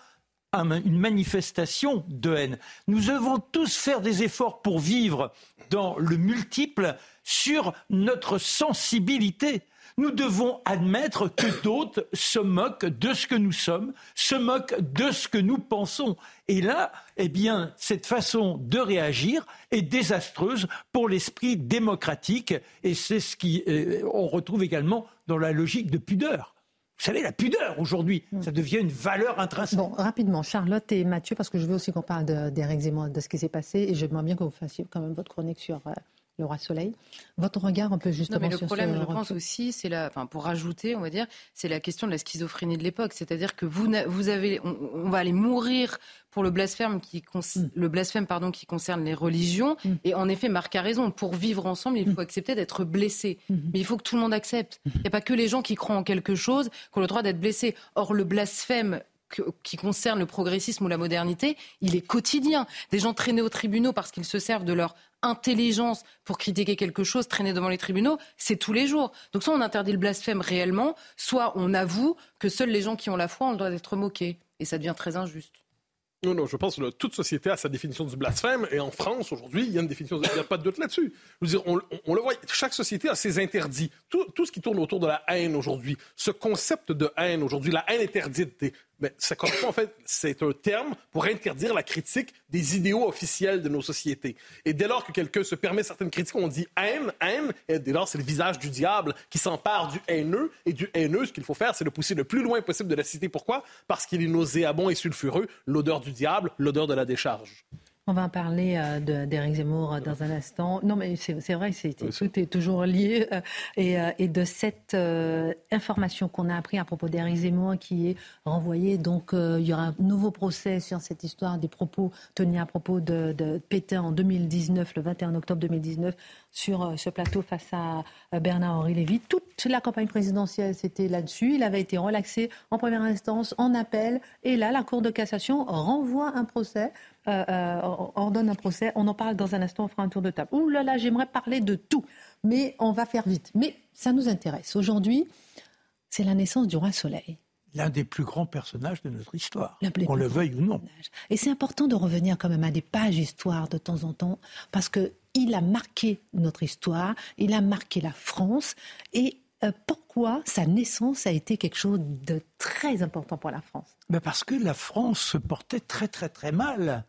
[SPEAKER 2] une manifestation de haine. Nous devons tous faire des efforts pour vivre dans le multiple sur notre sensibilité. Nous devons admettre que d'autres se moquent de ce que nous sommes, se moquent de ce que nous pensons. Et là, eh bien, cette façon de réagir est désastreuse pour l'esprit démocratique. Et c'est ce qu'on euh, retrouve également dans la logique de pudeur. Vous savez, la pudeur aujourd'hui, hmm. ça devient une valeur intrinsèque.
[SPEAKER 1] Bon, rapidement, Charlotte et Mathieu, parce que je veux aussi qu'on parle d'Éric Zemmour, de ce qui s'est passé, et j'aimerais bien que vous fassiez quand même votre chronique sur euh, le roi Soleil. Votre regard un peu justement
[SPEAKER 5] non, mais le problème, je pense aussi, c'est la, enfin, pour rajouter, on va dire, c'est la question de la schizophrénie de l'époque. C'est-à-dire que vous, vous avez, on, va aller mourir pour le blasphème qui, mm. le blasphème pardon, qui concerne les religions. Mm. Et en effet, Marc a raison. Pour vivre ensemble, il faut mm. accepter d'être blessé. Mm-hmm. Mais il faut que tout le monde accepte. Il n'y a pas que les gens qui croient en quelque chose qui ont le droit d'être blessés. Or, le blasphème qui concerne le progressisme ou la modernité, il est quotidien. Des gens traînés aux tribunaux parce qu'ils se servent de leur intelligence pour critiquer quelque chose, traîner devant les tribunaux, c'est tous les jours. Donc soit on interdit le blasphème réellement, soit on avoue que seuls les gens qui ont la foi ont le droit d'être moqués. Et ça devient très injuste.
[SPEAKER 4] Non, non, je pense que toute société a sa définition du blasphème. Et en France, aujourd'hui, il y a une définition, il n'y a pas de doute là-dessus. on, le voit, chaque société a ses interdits. Tout, tout, ce qui tourne autour de la haine aujourd'hui, ce concept de haine aujourd'hui, la haine interdite, mais ça correspond en fait, c'est un terme pour interdire la critique des idéaux officiels de nos sociétés. Et dès lors que quelqu'un se permet certaines critiques, on dit haine, haine, et dès lors c'est le visage du diable qui s'empare du haineux. Et du haineux, ce qu'il faut faire, c'est le pousser le plus loin possible de la cité. Pourquoi? Parce qu'il est nauséabond et sulfureux, l'odeur du diable, l'odeur de la décharge.
[SPEAKER 1] On va en parler euh, d'Éric Zemmour euh, dans un instant. Non, mais c'est vrai, tout est toujours lié. Euh, et, de cette information qu'on a appris à propos d'Éric Zemmour qui est renvoyé, donc il y aura un nouveau procès sur cette histoire des propos tenus à propos de, de Pétain en 2019, le 21 octobre 2019, sur ce plateau face à Bernard-Henri Lévy. Toute la campagne présidentielle, c'était là-dessus. Il avait été relaxé en première instance, en appel. Et là, la Cour de cassation renvoie un procès euh, euh, ordonne un procès. On en parle dans un instant, on fera un tour de table. Ouh là là, j'aimerais parler de tout, mais on va faire vite. Mais ça nous intéresse. Aujourd'hui, c'est la naissance du roi Soleil.
[SPEAKER 2] L'un des plus grands personnages de notre histoire, qu'on le veuille ou non.
[SPEAKER 1] Et c'est important de revenir quand même à des pages histoire de temps en temps, parce que il a marqué notre histoire, il a marqué la France, et pourquoi sa naissance a été quelque chose de très important pour la France?
[SPEAKER 2] Ben Parce que la France se portait très très très mal.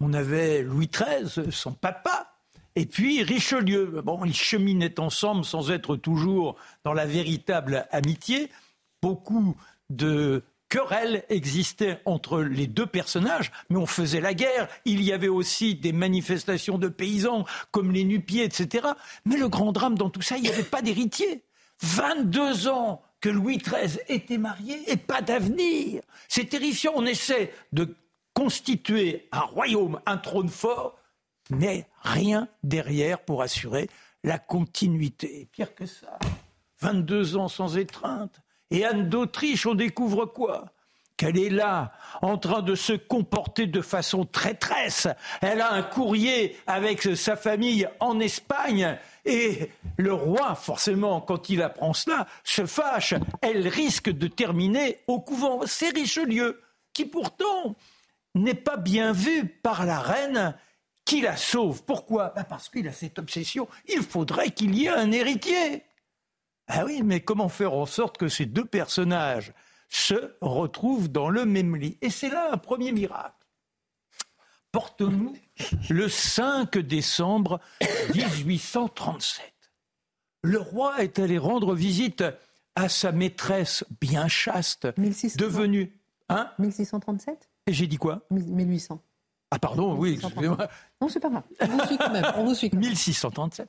[SPEAKER 2] On avait Louis XIII, son papa, et puis Richelieu. Bon, ils cheminaient ensemble sans être toujours dans la véritable amitié. Beaucoup de querelles existaient entre les deux personnages, mais on faisait la guerre. Il y avait aussi des manifestations de paysans comme les nupiers, etc. Mais le grand drame dans tout ça, il n'y avait pas d'héritier. 22 ans que Louis XIII était marié et pas d'avenir. C'est terrifiant. On essaie de constituer un royaume, un trône fort. mais rien derrière pour assurer la continuité. pire que ça, 22 ans sans étreinte. Et Anne d'Autriche, on découvre quoi? Qu'elle est là, en train de se comporter de façon traîtresse. Elle a un courrier avec sa famille en Espagne. Et le roi, forcément, quand il apprend cela, se fâche. Elle risque de terminer au couvent. C'est Richelieu, qui pourtant n'est pas bien vu par la reine qui la sauve. Pourquoi? Bah, Parce qu'il a cette obsession. Il faudrait qu'il y ait un héritier. Ah oui, mais comment faire en sorte que ces deux personnages se retrouvent dans le même lit. Et c'est là un premier miracle. Porte-nous le 5 décembre 1837. Le roi est allé rendre visite à sa maîtresse bien chaste, devenue...
[SPEAKER 1] Hein 1637
[SPEAKER 2] Et j'ai dit quoi
[SPEAKER 1] 1800.
[SPEAKER 2] Ah pardon, oui, excusez-moi.
[SPEAKER 1] Non, c'est pas grave. On vous suit quand même. On vous suit
[SPEAKER 2] 1637.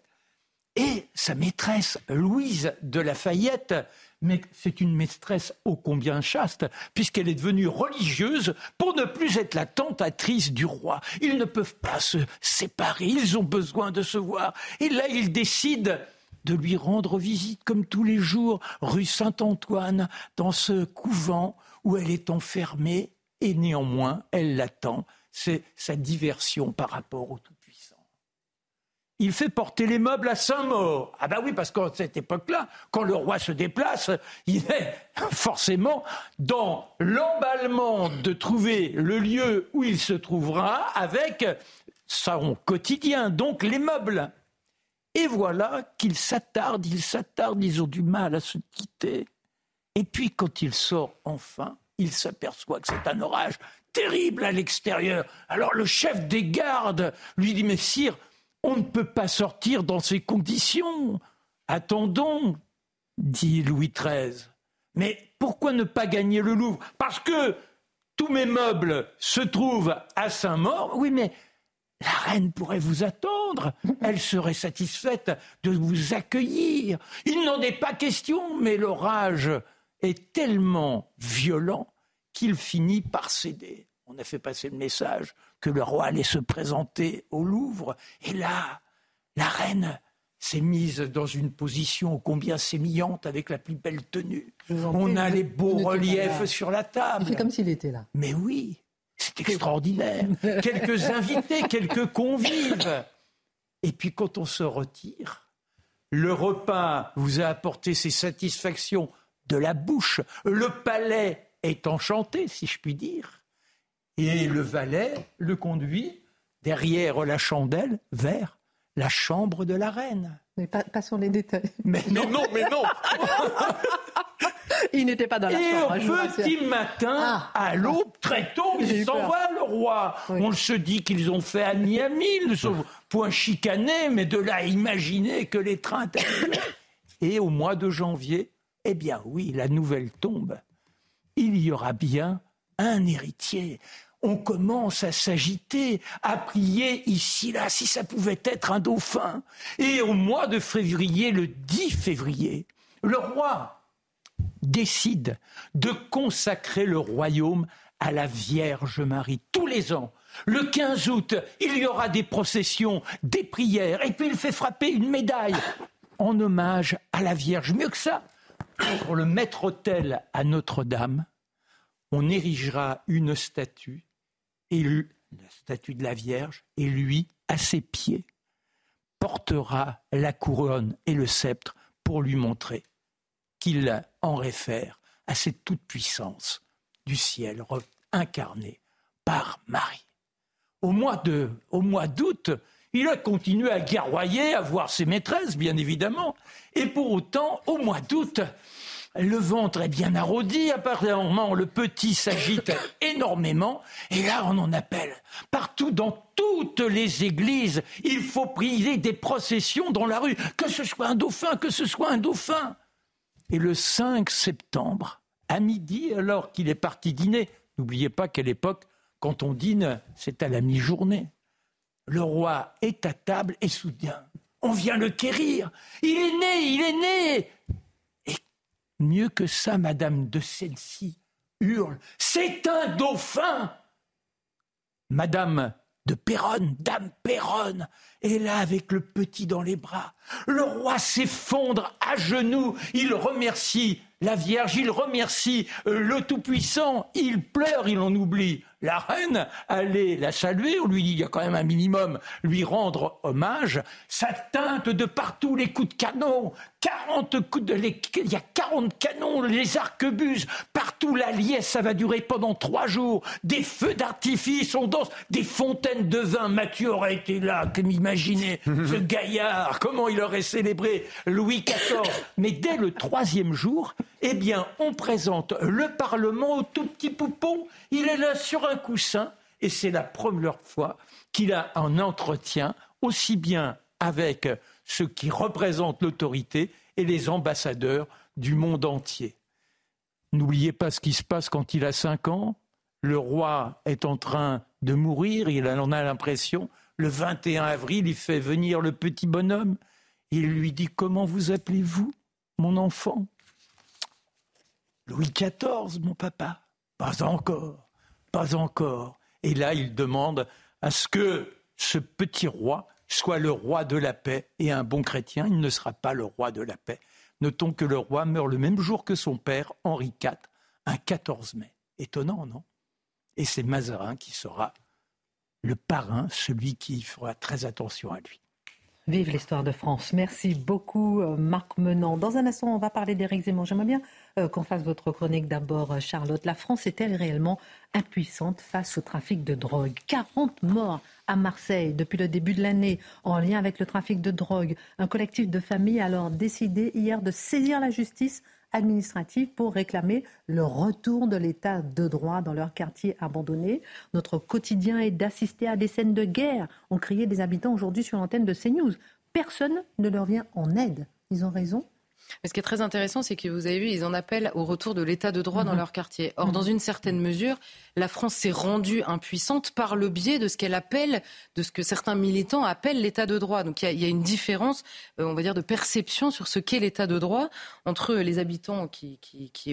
[SPEAKER 2] Et sa maîtresse, Louise de Lafayette, mais c'est une maîtresse ô combien chaste, puisqu'elle est devenue religieuse pour ne plus être la tentatrice du roi. Ils ne peuvent pas se séparer, ils ont besoin de se voir. Et là, ils décident de lui rendre visite comme tous les jours, rue Saint-Antoine, dans ce couvent où elle est enfermée, et néanmoins, elle l'attend. C'est sa diversion par rapport au il fait porter les meubles à Saint-Maur. Ah ben oui, parce qu'à cette époque-là, quand le roi se déplace, il est forcément dans l'emballement de trouver le lieu où il se trouvera avec son quotidien, donc les meubles. Et voilà qu'il s'attarde, il s'attarde, ils ont du mal à se quitter. Et puis quand il sort enfin, il s'aperçoit que c'est un orage terrible à l'extérieur. Alors le chef des gardes lui dit, mais sire, on ne peut pas sortir dans ces conditions. Attendons, dit Louis XIII. Mais pourquoi ne pas gagner le Louvre? Parce que tous mes meubles se trouvent à Saint-Maur. Oui, mais la reine pourrait vous attendre. Elle serait satisfaite de vous accueillir. Il n'en est pas question, mais l'orage est tellement violent qu'il finit par céder. On a fait passer le message que le roi allait se présenter au Louvre. Et là, la reine s'est mise dans une position combien sémillante avec la plus belle tenue. On a les beaux reliefs sur la table.
[SPEAKER 1] C'est comme s'il était là.
[SPEAKER 2] Mais oui, c'est extraordinaire. quelques invités, quelques convives. Et puis quand on se retire, le repas vous a apporté ses satisfactions de la bouche. Le palais est enchanté, si je puis dire. Et le valet le conduit derrière la chandelle vers la chambre de la reine.
[SPEAKER 1] Mais pas, passons les détails.
[SPEAKER 4] Mais non, non, mais non
[SPEAKER 1] Il n'était pas dans la chambre.
[SPEAKER 2] Et au petit matin, ah. à l'aube, très tôt, il s'en va, le roi. On se dit qu'ils ont fait à Miami, ils sont point chicanés, mais de là à imaginer que les trains... Et au mois de janvier, eh bien oui, la nouvelle tombe. Il y aura bien héritier on commence à s'agiter, à prier ici, là, si ça pouvait être un dauphin. Et au mois de février, le 10 février, le roi décide de consacrer le royaume à la Vierge Marie tous les ans. Le 15 août, il y aura des processions, des prières, et puis il fait frapper une médaille en hommage à la Vierge. Mieux que ça, pour le maître-autel à Notre-Dame, on érigera une statue et la statue de la Vierge, et lui, à ses pieds, portera la couronne et le sceptre pour lui montrer qu'il en réfère à cette toute-puissance du ciel incarnée par Marie. Au mois de, au mois d'août, il a continué à guerroyer, à voir ses maîtresses, bien évidemment, et pour autant, au mois d'août, le ventre est bien arrodi, à partir moment le petit s'agite énormément, et là on en appelle. Partout dans toutes les églises, il faut prier des processions dans la rue, que ce soit un dauphin, que ce soit un dauphin. Et le 5 septembre, à midi, alors qu'il est parti dîner, n'oubliez pas qu'à l'époque, quand on dîne, c'est à la mi-journée. Le roi est à table et soudain, on vient le quérir. Il est né, il est né. Mieux que ça, Madame de Celle-ci hurle C'est un dauphin Madame de Péronne, Dame Péronne, est là avec le petit dans les bras. Le roi s'effondre à genoux, il remercie la Vierge, il remercie euh, le Tout-Puissant, il pleure, il en oublie. La reine allait la saluer, on lui dit il y a quand même un minimum, lui rendre hommage. Ça teinte de partout les coups de canon, 40 coups de, il y a 40 canons, les arquebuses, partout la liesse, ça va durer pendant trois jours. Des feux d'artifice, on danse, des fontaines de vin. Mathieu aurait été là, que m'imaginez, ce gaillard, comment il aurait célébré Louis XIV. Mais dès le troisième jour, eh bien, on présente le Parlement au tout petit poupon. Il est là sur un coussin et c'est la première fois qu'il a un entretien aussi bien avec ceux qui représentent l'autorité et les ambassadeurs du monde entier. N'oubliez pas ce qui se passe quand il a cinq ans. Le roi est en train de mourir, il en a l'impression. Le 21 avril, il fait venir le petit bonhomme. Il lui dit Comment vous appelez-vous, mon enfant? Louis XIV, mon papa. Pas encore, pas encore. Et là, il demande à ce que ce petit roi soit le roi de la paix. Et un bon chrétien, il ne sera pas le roi de la paix. Notons que le roi meurt le même jour que son père, Henri IV, un 14 mai. Étonnant, non? Et c'est Mazarin qui sera le parrain, celui qui fera très attention à lui.
[SPEAKER 1] Vive l'histoire de France. Merci beaucoup, euh, Marc Menant. Dans un instant, on va parler d'Éric Zemmour. J'aimerais bien qu'on fasse votre chronique d'abord, euh, Charlotte. La France est-elle réellement impuissante face au trafic de drogue? 40 morts à Marseille depuis le début de l'année en lien avec le trafic de drogue. Un collectif de familles a alors décidé hier de saisir la justice administrative pour réclamer le retour de l'état de droit dans leur quartier abandonné. Notre quotidien est d'assister à des scènes de guerre, ont crié des habitants aujourd'hui sur l'antenne de CNews. Personne ne leur vient en aide. Ils ont raison
[SPEAKER 5] mais ce qui est très intéressant, c'est que vous avez vu, ils en appellent au retour de l'état de droit dans mhm. leur quartier. Or, mhm. dans une certaine mesure, la France s'est rendue impuissante par le biais de ce qu'elle appelle, de ce que certains militants appellent l'état de droit. Donc il y, a une différence, euh, on va dire, de perception sur ce qu'est l'état de droit entre les habitants qui,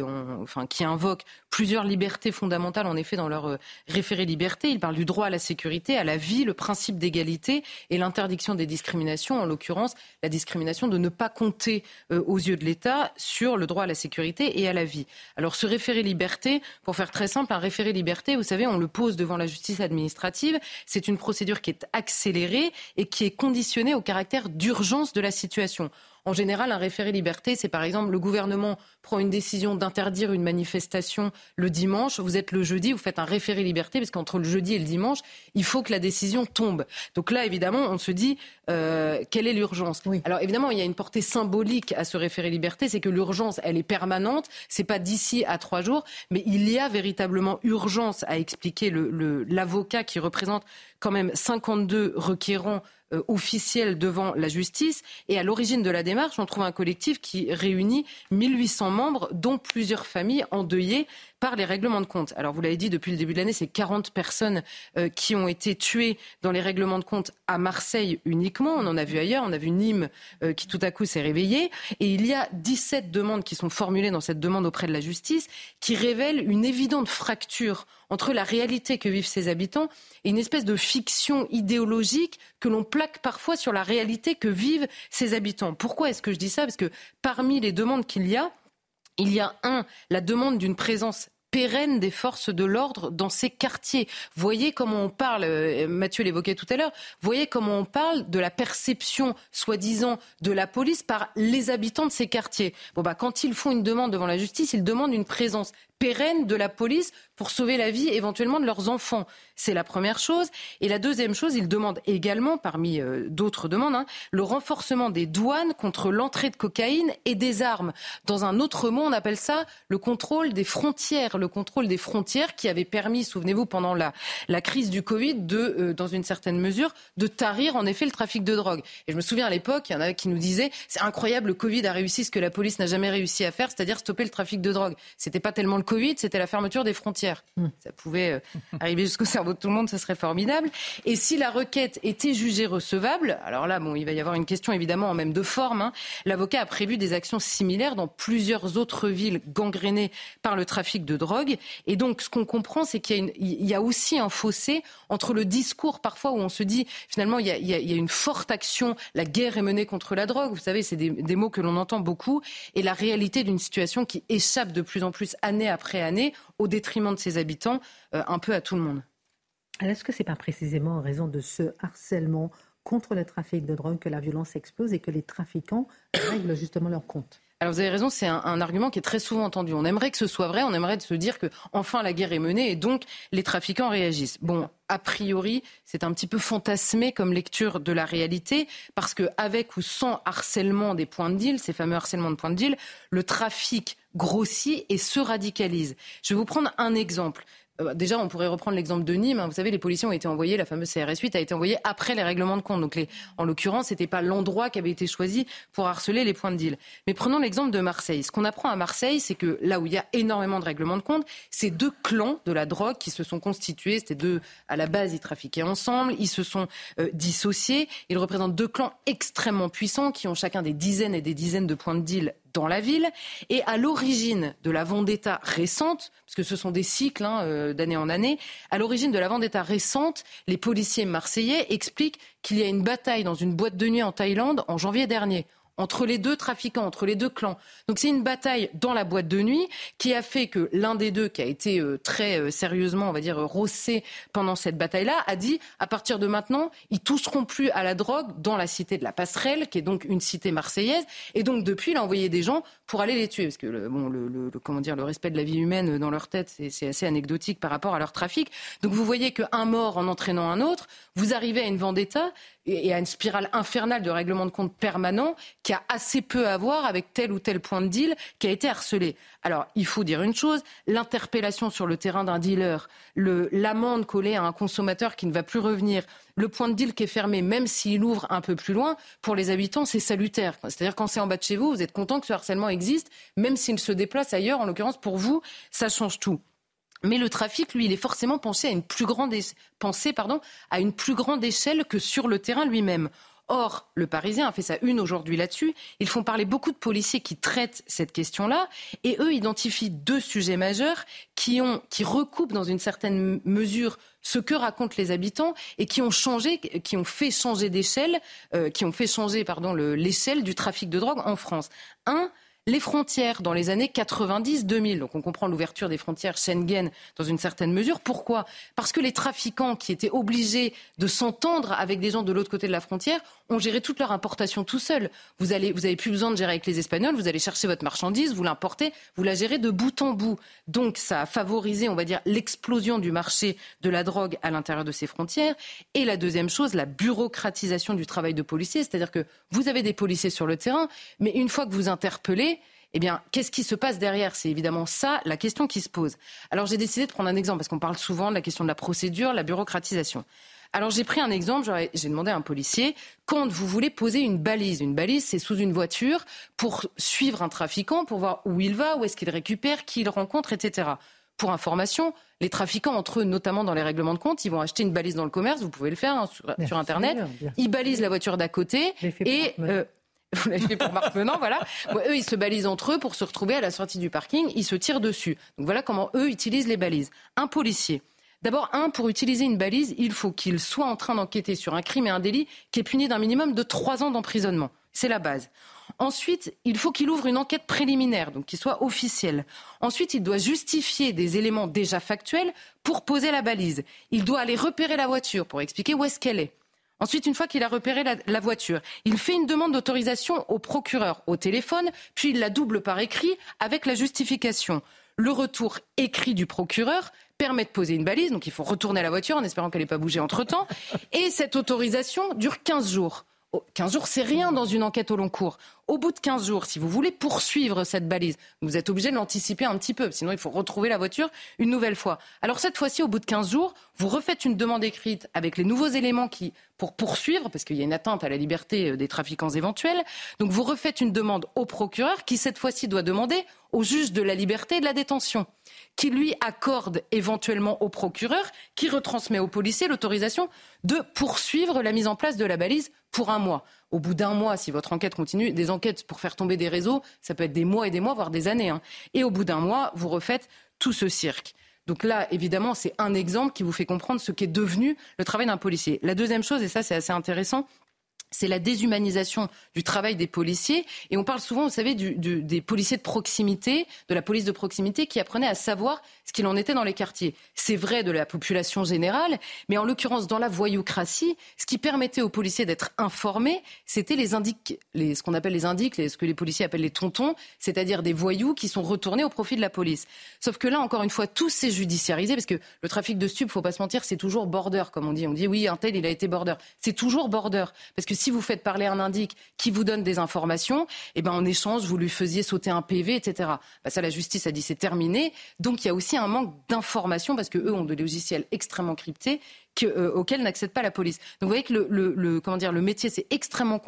[SPEAKER 5] enfin, qui invoquent plusieurs libertés fondamentales, en effet, dans leur euh, référé liberté. Ils parlent du droit à la sécurité, à la vie, le principe d'égalité et l'interdiction des discriminations, en l'occurrence la discrimination de ne pas compter euh, aux yeux de l'État sur le droit à la sécurité et à la vie. Alors ce référé liberté, pour faire très simple, un référé liberté, vous savez, on le pose devant la justice administrative. C'est une procédure qui est accélérée et qui est conditionnée au caractère d'urgence de la situation. En général, un référé liberté, c'est par exemple le gouvernement prend une décision d'interdire une manifestation le dimanche, vous êtes le jeudi, vous faites un référé liberté, parce qu'entre le jeudi et le dimanche, il faut que la décision tombe. Donc là, évidemment, on se dit, euh, quelle est l'urgence? Alors évidemment, il y a une portée symbolique à ce référé liberté, c'est que l'urgence, elle est permanente, c'est pas d'ici à trois jours, mais il y a véritablement urgence à expliquer l'avocat le, qui représente quand même 52 requérants euh, officiels devant la justice. Et à l'origine de la démarche, on trouve un collectif qui réunit 1800 membres, dont plusieurs familles endeuillées par les règlements de compte. Alors vous l'avez dit, depuis le début de l'année, c'est 40 personnes euh, qui ont été tuées dans les règlements de compte à Marseille uniquement. On en a vu ailleurs, on a vu Nîmes euh, qui tout à coup s'est réveillé. Et il y a 17 demandes qui sont formulées dans cette demande auprès de la justice qui révèlent une évidente fracture entre la réalité que vivent ces habitants et une espèce de fiction idéologique que l'on plaque parfois sur la réalité que vivent ces habitants. Pourquoi est-ce que je dis ça? Parce que parmi les demandes qu'il y a, il y a un, la demande d'une présence pérenne des forces de l'ordre dans ces quartiers. Voyez comment on parle, euh, Mathieu l'évoquait tout à l'heure, voyez comment on parle de la perception soi-disant de la police par les habitants de ces quartiers. Bon bah quand ils font une demande devant la justice, ils demandent une présence pérenne de la police pour sauver la vie éventuellement de leurs enfants. C'est la première chose. Et la deuxième chose, ils demandent également, parmi euh, d'autres demandes, hein, le renforcement des douanes contre l'entrée de cocaïne et des armes. Dans un autre mot, on appelle ça le contrôle des frontières. Le contrôle des frontières qui avait permis, souvenez-vous, pendant la, la crise du Covid, de, euh, dans une certaine mesure, de tarir en effet le trafic de drogue. Et je me souviens à l'époque, il y en avait qui nous disaient, c'est incroyable, le Covid a réussi ce que la police n'a jamais réussi à faire, c'est-à-dire stopper le trafic de drogue. C'était pas tellement le Covid, c'était la fermeture des frontières. Hmm. Ça pouvait euh, arriver jusqu'au cerveau de tout le monde, ce serait formidable. Et si la requête était jugée recevable, alors là, bon, il va y avoir une question évidemment en même de forme. Hein. L'avocat a prévu des actions similaires dans plusieurs autres villes gangrénées par le trafic de drogue. Et donc, ce qu'on comprend, c'est qu'il y, a aussi un fossé entre le discours parfois où on se dit finalement il y, a, une forte action, la guerre est menée contre la drogue. Vous savez, c'est des, mots que l'on entend beaucoup, et la réalité d'une situation qui échappe de plus en plus année après année au détriment de ses habitants, euh, un peu à tout le monde.
[SPEAKER 1] Est-ce que ce n'est pas précisément en raison de ce harcèlement contre le trafic de drogue que la violence explose et que les trafiquants règlent justement leur compte?
[SPEAKER 5] Alors vous avez raison, c'est un, argument qui est très souvent entendu. On aimerait que ce soit vrai, on aimerait se dire que enfin la guerre est menée et donc les trafiquants réagissent. Bon, a priori, c'est un petit peu fantasmé comme lecture de la réalité parce que avec ou sans harcèlement des points de deal, ces fameux harcèlements de points de deal, le trafic grossit et se radicalise. Je vais vous prendre un exemple. Euh, déjà, on pourrait reprendre l'exemple de Nîmes. Hein. Vous savez, les policiers ont été envoyés, la fameuse CRS 8 a été envoyée après les règlements de compte. Donc, en l'occurrence, ce n'était pas l'endroit qui avait été choisi pour harceler les points de deal. Mais prenons l'exemple de Marseille. Ce qu'on apprend à Marseille, c'est que là où il y a énormément de règlements de compte, c'est deux clans de la drogue qui se sont constitués. C'était deux, à la base, ils trafiquaient ensemble. Ils se sont euh, dissociés. Ils représentent deux clans extrêmement puissants qui ont chacun des dizaines et des dizaines de points de deal dans la ville. Et à l'origine de la vendetta récente, parce que ce sont des cycles hein, euh, d'année en année, à l'origine de la vendetta récente, les policiers marseillais expliquent qu'il y a une bataille dans une boîte de nuit en Thaïlande en janvier dernier entre les deux trafiquants, entre les deux clans. Donc c'est une bataille dans la boîte de nuit qui a fait que l'un des deux, qui a été euh, très euh, sérieusement, on va dire, rossé pendant cette bataille-là, a dit à partir de maintenant, ils toucheront plus à la drogue dans la cité de la Passerelle, qui est donc une cité marseillaise. Et donc depuis, il a envoyé des gens pour aller les tuer, parce que le, bon, le, comment dire, le respect de la vie humaine dans leur tête, c'est assez anecdotique par rapport à leur trafic. Donc vous voyez qu'un mort en entraînant un autre, vous arrivez à une vendetta et à une spirale infernale de règlement de compte permanent qui a assez peu à voir avec tel ou tel point de deal qui a été harcelé. Alors, il faut dire une chose, l'interpellation sur le terrain d'un dealer, l'amende collée à un consommateur qui ne va plus revenir, le point de deal qui est fermé, même s'il ouvre un peu plus loin, pour les habitants, c'est salutaire. C'est-à-dire quand c'est en bas de chez vous, vous êtes content que ce harcèlement existe, même s'il se déplace ailleurs. En l'occurrence, pour vous, ça change tout. Mais le trafic, lui, il est forcément pensé à une plus grande, pardon, à une plus grande échelle que sur le terrain lui-même. Or, le Parisien a fait sa une aujourd'hui là-dessus. Ils font parler beaucoup de policiers qui traitent cette question-là, et eux identifient deux sujets majeurs qui, ont, qui recoupent dans une certaine mesure ce que racontent les habitants et qui ont changé, qui ont fait changer d'échelle, euh, qui ont fait changer, pardon, l'échelle du trafic de drogue en France. Un, les frontières dans les années 90-2000. Donc on comprend l'ouverture des frontières Schengen dans une certaine mesure. Pourquoi? Parce que les trafiquants qui étaient obligés de s'entendre avec des gens de l'autre côté de la frontière ont géré toute leur importation tout seuls. Vous allez, vous avez plus besoin de gérer avec les Espagnols. Vous allez chercher votre marchandise, vous l'importez, vous la gérez de bout en bout. Donc ça a favorisé, on va dire, l'explosion du marché de la drogue à l'intérieur de ces frontières. Et la deuxième chose, la bureaucratisation du travail de policier, c'est-à-dire que vous avez des policiers sur le terrain, mais une fois que vous interpellez, eh bien, qu'est-ce qui se passe derrière? C'est évidemment ça la question qui se pose. Alors j'ai décidé de prendre un exemple parce qu'on parle souvent de la question de la procédure, la bureaucratisation. Alors j'ai pris un exemple, j'ai demandé à un policier, quand vous voulez poser une balise, une balise c'est sous une voiture pour suivre un trafiquant, pour voir où il va, où est-ce qu'il récupère, qui il rencontre, etc. Pour information, les trafiquants entre eux, notamment dans les règlements de compte, ils vont acheter une balise dans le commerce, vous pouvez le faire hein, sur, Internet, ils balisent la voiture d'à côté et vous l'avez fait pour Marc Menant, voilà. eux, ils se balisent entre eux pour se retrouver à la sortie du parking. Ils se tirent dessus. Donc voilà comment eux utilisent les balises. Un policier. D'abord, un, pour utiliser une balise, il faut qu'il soit en train d'enquêter sur un crime et un délit qui est puni d'un minimum de trois ans d'emprisonnement. C'est la base. Ensuite, il faut qu'il ouvre une enquête préliminaire, donc qui soit officielle. Ensuite, il doit justifier des éléments déjà factuels pour poser la balise. Il doit aller repérer la voiture pour expliquer où est-ce qu'elle est. Ensuite, une fois qu'il a repéré la, voiture, il fait une demande d'autorisation au procureur au téléphone, puis il la double par écrit avec la justification. Le retour écrit du procureur permet de poser une balise, donc il faut retourner à la voiture en espérant qu'elle n'ait pas bougé entre-temps. Et cette autorisation dure 15 jours. 15 jours, c'est rien dans une enquête au long cours. Au bout de 15 jours, si vous voulez poursuivre cette balise, vous êtes obligé de l'anticiper un petit peu, sinon il faut retrouver la voiture une nouvelle fois. Alors cette fois-ci, au bout de 15 jours, vous refaites une demande écrite avec les nouveaux éléments qui, pour poursuivre, parce qu'il y a une atteinte à la liberté euh, des trafiquants éventuels. Donc vous refaites une demande au procureur qui, cette fois-ci, doit demander au juge de la liberté et de la détention, qui lui accorde éventuellement au procureur, qui retransmet au policier l'autorisation de poursuivre la mise en place de la balise pour un mois. Au bout d'un mois, si votre enquête continue, des enquêtes pour faire tomber des réseaux, ça peut être des mois et des mois, voire des années. Hein. Et au bout d'un mois, vous refaites tout ce cirque. Donc là, évidemment, c'est un exemple qui vous fait comprendre ce qu'est devenu le travail d'un policier. La deuxième chose, et ça c'est assez intéressant, c'est la déshumanisation du travail des policiers. Et on parle souvent, vous savez, des policiers de proximité, de la police de proximité, qui apprenaient à savoir ce qu'il en était dans les quartiers. C'est vrai de la population générale, mais en l'occurrence, dans la voyoucratie, ce qui permettait aux policiers d'être informés, c'était les indiques, ce qu'on appelle les indiques, ce que les policiers appellent les tontons, c'est-à-dire des voyous qui sont retournés au profit de la police. Sauf que là, encore une fois, tout s'est judiciarisé, parce que le trafic de stupes, faut pas se mentir, c'est toujours border, comme on dit. On dit oui, un tel, il a été border. C'est toujours border, parce que si vous faites parler un indique qui vous donne des informations, eh ben en échange, vous lui faisiez sauter un PV, etc. Bah, ça, la justice a dit c'est terminé. Donc il y a aussi un manque d'informations parce qu'eux ont des logiciels extrêmement cryptés euh, auxquels n'accède pas la police. Donc vous voyez que le, comment dire, le métier c'est extrêmement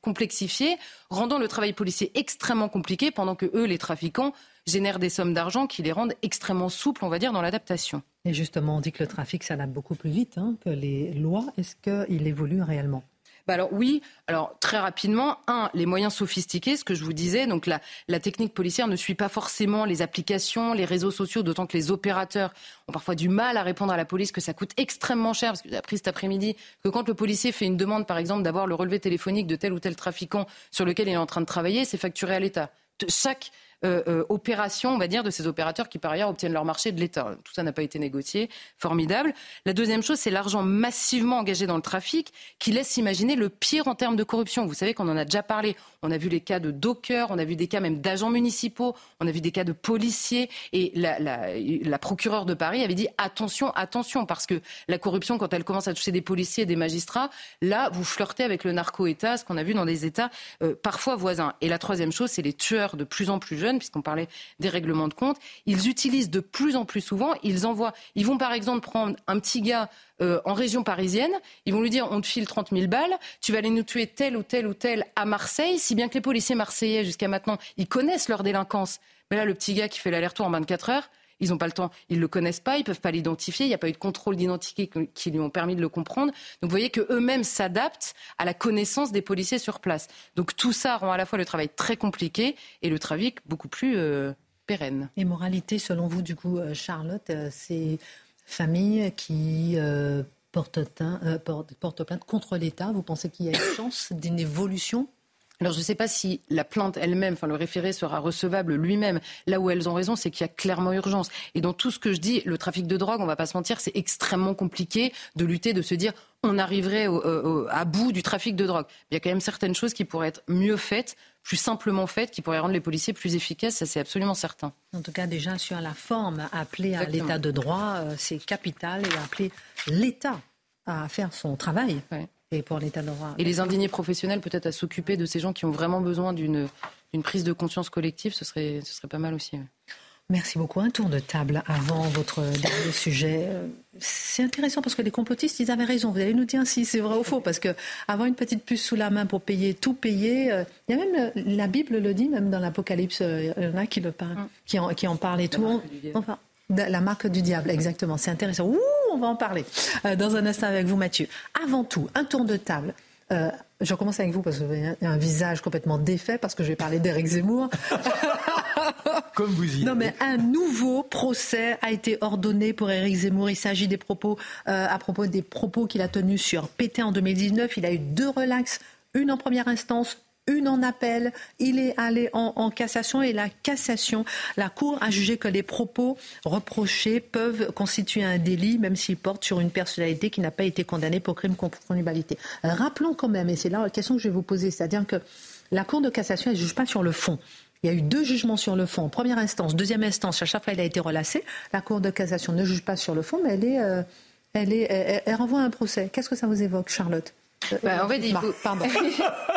[SPEAKER 5] complexifié, rendant le travail policier extrêmement compliqué, pendant que eux, les trafiquants, génèrent des sommes d'argent qui les rendent extrêmement souples, on va dire, dans l'adaptation.
[SPEAKER 1] Et justement, on dit que le trafic s'adapte beaucoup plus vite hein, que les lois. Est-ce qu'il évolue réellement?
[SPEAKER 5] Bah alors oui, alors très rapidement, un, les moyens sophistiqués, ce que je vous disais, donc la, la technique policière ne suit pas forcément les applications, les réseaux sociaux, d'autant que les opérateurs ont parfois du mal à répondre à la police, que ça coûte extrêmement cher, parce que j'ai appris cet après-midi que quand le policier fait une demande, par exemple, d'avoir le relevé téléphonique de tel ou tel trafiquant sur lequel il est en train de travailler, c'est facturé à l'État. Chaque euh, euh, opération, on va dire, de ces opérateurs qui par ailleurs obtiennent leur marché de l'État. Tout ça n'a pas été négocié. Formidable. La deuxième chose, c'est l'argent massivement engagé dans le trafic qui laisse imaginer le pire en termes de corruption. Vous savez qu'on en a déjà parlé. On a vu les cas de dockers, on a vu des cas même d'agents municipaux, on a vu des cas de policiers. Et la, procureure de Paris avait dit attention, attention, parce que la corruption, quand elle commence à toucher des policiers et des magistrats, là, vous flirtez avec le narco-État, ce qu'on a vu dans des États euh, parfois voisins. Et la troisième chose, c'est les tueurs de plus en plus jeunes puisqu'on parlait des règlements de compte, ils utilisent de plus en plus souvent, ils envoient, ils vont par exemple prendre un petit gars euh, en région parisienne, ils vont lui dire on te file 30 000 balles, tu vas aller nous tuer tel ou tel ou tel à Marseille, si bien que les policiers marseillais jusqu'à maintenant, ils connaissent leur délinquance. Mais là, le petit gars qui fait l'aller-retour en 24 heures, ils n'ont pas le temps, ils ne le connaissent pas, ils ne peuvent pas l'identifier, il n'y a pas eu de contrôle d'identité qui lui ont permis de le comprendre. Donc vous voyez qu'eux-mêmes s'adaptent à la connaissance des policiers sur place. Donc tout ça rend à la fois le travail très compliqué et le trafic beaucoup plus euh, pérenne.
[SPEAKER 1] Et moralité, selon vous, du coup, euh, Charlotte, euh, ces familles qui portent, portent plainte contre l'État, vous pensez qu'il y a une chance d'une évolution
[SPEAKER 5] alors je ne sais pas si la plainte elle-même, enfin le référé sera recevable lui-même. Là où elles ont raison, c'est qu'il y a clairement urgence. Et dans tout ce que je dis, le trafic de drogue, on ne va pas se mentir, c'est extrêmement compliqué de lutter, de se dire on arriverait à bout du trafic de drogue. Il y a quand même certaines choses qui pourraient être mieux faites, plus simplement faites, qui pourraient rendre les policiers plus efficaces, ça c'est absolument certain.
[SPEAKER 1] En tout cas, déjà sur la forme, appeler à l'état de droit, euh, c'est capital, et appeler l'État à faire son travail et pour l'état droit.
[SPEAKER 5] Et les indignés professionnels, peut-être à s'occuper de ces gens qui ont vraiment besoin d'une prise de conscience collective, ce serait, ce serait pas mal aussi.
[SPEAKER 1] Merci beaucoup. Un tour de table avant votre dernier sujet. C'est intéressant parce que les complotistes, ils avaient raison. Vous allez nous dire si c'est vrai ou faux. Parce que avoir une petite puce sous la main pour payer, tout payer, euh, il y a même, la Bible le dit, même dans l'Apocalypse, euh, il y en a qui, le parlent, qui, en, qui en parlent et tout. Enfin, la marque du diable, exactement. C'est intéressant. Ouh, on va en parler euh, dans un instant avec vous, Mathieu. Avant tout, un tour de table. Euh, je commence avec vous parce que vous avez un visage complètement défait parce que je vais parler d'Éric Zemmour.
[SPEAKER 2] Comme vous y
[SPEAKER 1] Non, mais un nouveau procès a été ordonné pour Éric Zemmour. Il s'agit des propos, euh, à propos des propos qu'il a tenus sur PT en 2019. Il a eu deux relax, une en première instance, une en appel, il est allé en, cassation et la cassation, la Cour a jugé que les propos reprochés peuvent constituer un délit, même s'ils portent sur une personnalité qui n'a pas été condamnée pour crime contre l'humanité. Rappelons quand même, et c'est là la question que je vais vous poser, c'est-à-dire que la Cour de cassation, elle ne juge pas sur le fond. Il y a eu deux jugements sur le fond. Première instance, deuxième instance, à chaque fois il a été relâché. La Cour de cassation ne juge pas sur le fond, mais elle, est, euh, elle, est, elle renvoie à un procès. Qu'est-ce que ça vous évoque, Charlotte? Bah, en fait, il faut... Pardon.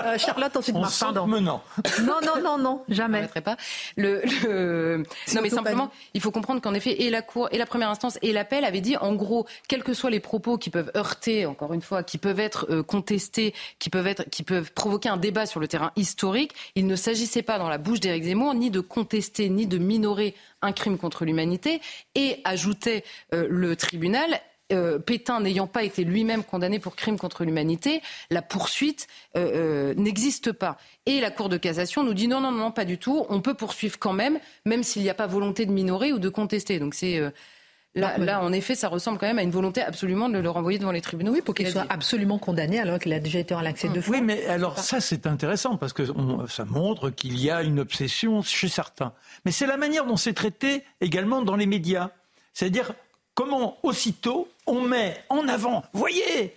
[SPEAKER 1] Euh, Charlotte, ensuite Marc, pardon.
[SPEAKER 2] Non,
[SPEAKER 1] non, non, non, jamais.
[SPEAKER 5] Je pas. Le, Non, mais simplement, il faut comprendre qu'en effet, et la Cour, et la première instance, et l'appel avaient dit, en gros, quels que soient les propos qui peuvent heurter, encore une fois, qui peuvent être euh, contestés, qui peuvent, être, qui peuvent provoquer un débat sur le terrain historique, il ne s'agissait pas dans la bouche d'Éric Zemmour ni de contester, ni de minorer un crime contre l'humanité, et ajoutait euh, le tribunal, euh, Pétain n'ayant pas été lui-même condamné pour crime contre l'humanité, la poursuite euh, n'existe pas. Et la Cour de cassation nous dit non, non, non, pas du tout. On peut poursuivre quand même, même s'il n'y a pas volonté de minorer ou de contester. Donc c'est Là, là, en effet, ça ressemble quand même à une volonté absolument de le renvoyer devant les tribunaux.
[SPEAKER 1] Oui, pour qu'il soit absolument condamné alors qu'il a déjà été relaxé deux fois.
[SPEAKER 2] Oui, mais alors ça, c'est intéressant parce que ça montre qu'il y a une obsession chez certains. Mais c'est la manière dont c'est traité également dans les médias. C'est-à-dire comment aussitôt on met en avant, voyez,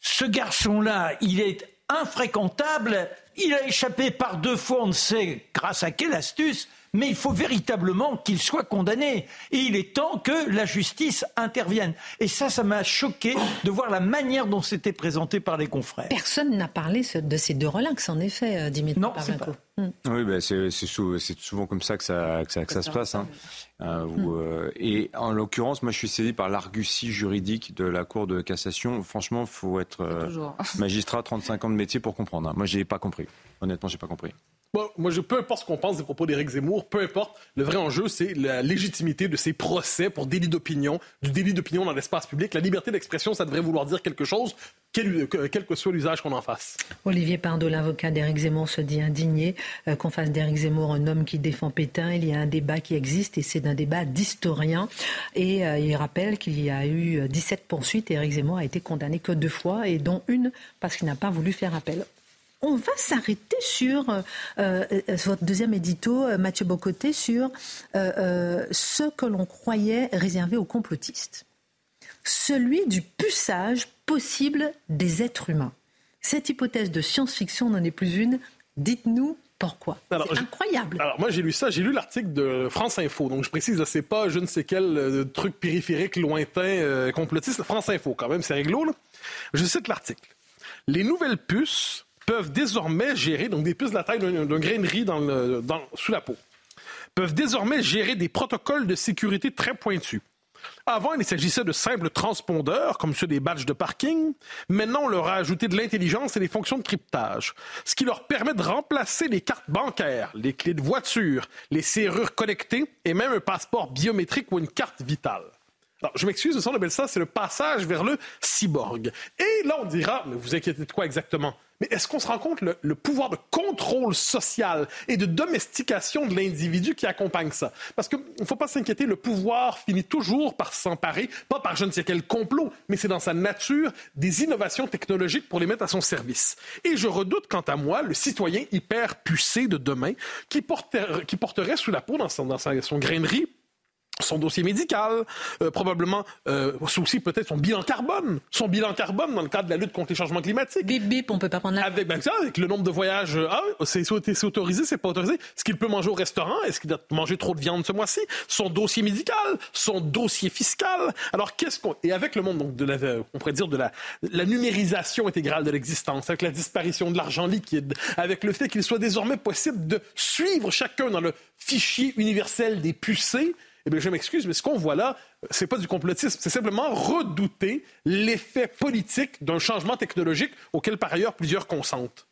[SPEAKER 2] ce garçon-là, il est infréquentable, il a échappé par deux fois, on ne sait grâce à quelle astuce, mais il faut véritablement qu'il soit condamné. Et il est temps que la justice intervienne. Et ça, ça m'a choqué de voir la manière dont c'était présenté par les confrères.
[SPEAKER 1] Personne n'a parlé de ces deux relax, en effet, euh, Dimitri
[SPEAKER 2] Non, c'est pas.
[SPEAKER 6] Hmm. Oui, ben c'est souvent comme ça que ça, que ça, se passe. Hein. Euh, hmm. euh, et en l'occurrence, moi, je suis saisi par l'argutie juridique de la Cour de cassation. Franchement, il faut être magistrat, 35 ans de métier pour comprendre. Hein. Moi, j'ai pas compris. Honnêtement, j'ai pas compris.
[SPEAKER 4] Moi, je, peu importe ce qu'on pense des propos d'Éric Zemmour, peu importe, le vrai enjeu, c'est la légitimité de ces procès pour délit d'opinion, du délit d'opinion dans l'espace public. La liberté d'expression, ça devrait vouloir dire quelque chose, quel, que soit l'usage qu'on en fasse.
[SPEAKER 1] Olivier Pardo, l'avocat d'Éric Zemmour, se dit indigné euh, qu'on fasse d'Éric Zemmour un homme qui défend Pétain. Il y a un débat qui existe et c'est un débat d'historien. Et euh, il rappelle qu'il y a eu 17 poursuites et Éric Zemmour a été condamné que deux fois et dont une parce qu'il n'a pas voulu faire appel. On va s'arrêter sur euh, euh, votre deuxième édito, euh, Mathieu Bocoté, sur ce que l'on croyait réservé aux complotistes. Celui du puçage possible des êtres humains. Cette hypothèse de science-fiction n'en est plus une. Dites-nous pourquoi C'est incroyable.
[SPEAKER 4] Alors moi j'ai lu ça, j'ai lu l'article de France Info. Donc je précise, c'est pas je ne sais quel truc périphérique lointain complotiste. France Info quand même, c'est réglo. Je cite l'article. Les nouvelles puces peuvent désormais gérer, donc des puces de la taille d'un grain de riz dans sous la peau, peuvent désormais gérer des protocoles de sécurité très pointus. Avant, il s'agissait de simples transpondeurs, comme ceux des badges de parking. Maintenant, on leur a ajouté de l'intelligence et des fonctions de cryptage, ce qui leur permet de remplacer les cartes bancaires, les clés de voiture, les serrures connectées et même un passeport biométrique ou une carte vitale. Alors, je m'excuse, le son de ça, c'est le passage vers le cyborg. Et là, on dira, mais vous inquiétez de quoi exactement? Mais est-ce qu'on se rend compte le, pouvoir de contrôle social et de domestication de l'individu qui accompagne ça? Parce qu'il ne faut pas s'inquiéter, le pouvoir finit toujours par s'emparer, pas par je ne sais quel complot, mais c'est dans sa nature des innovations technologiques pour les mettre à son service. Et je redoute, quant à moi, le citoyen hyper pucé de demain qui porterait, sous la peau dans son, son grainerie son dossier médical, euh, probablement euh, aussi peut-être son bilan carbone, son bilan carbone dans le cadre de la lutte contre les changements climatiques.
[SPEAKER 1] Bip bip, on peut pas prendre la...
[SPEAKER 4] Avec, ben, ça, avec le nombre de voyages, euh, ah, c'est autorisé, c'est pas autorisé. Est-ce qu'il peut manger au restaurant? Est-ce qu'il doit manger trop de viande ce mois-ci? Son dossier médical, son dossier fiscal. Alors qu'est-ce qu'on et avec le monde donc de la, on pourrait dire de la, la numérisation intégrale de l'existence, avec la disparition de l'argent liquide, avec le fait qu'il soit désormais possible de suivre chacun dans le fichier universel des pucés eh bien, je m'excuse, mais ce qu'on voit là, c'est pas du complotisme, c'est simplement redouter l'effet politique d'un changement technologique auquel, par ailleurs, plusieurs consentent.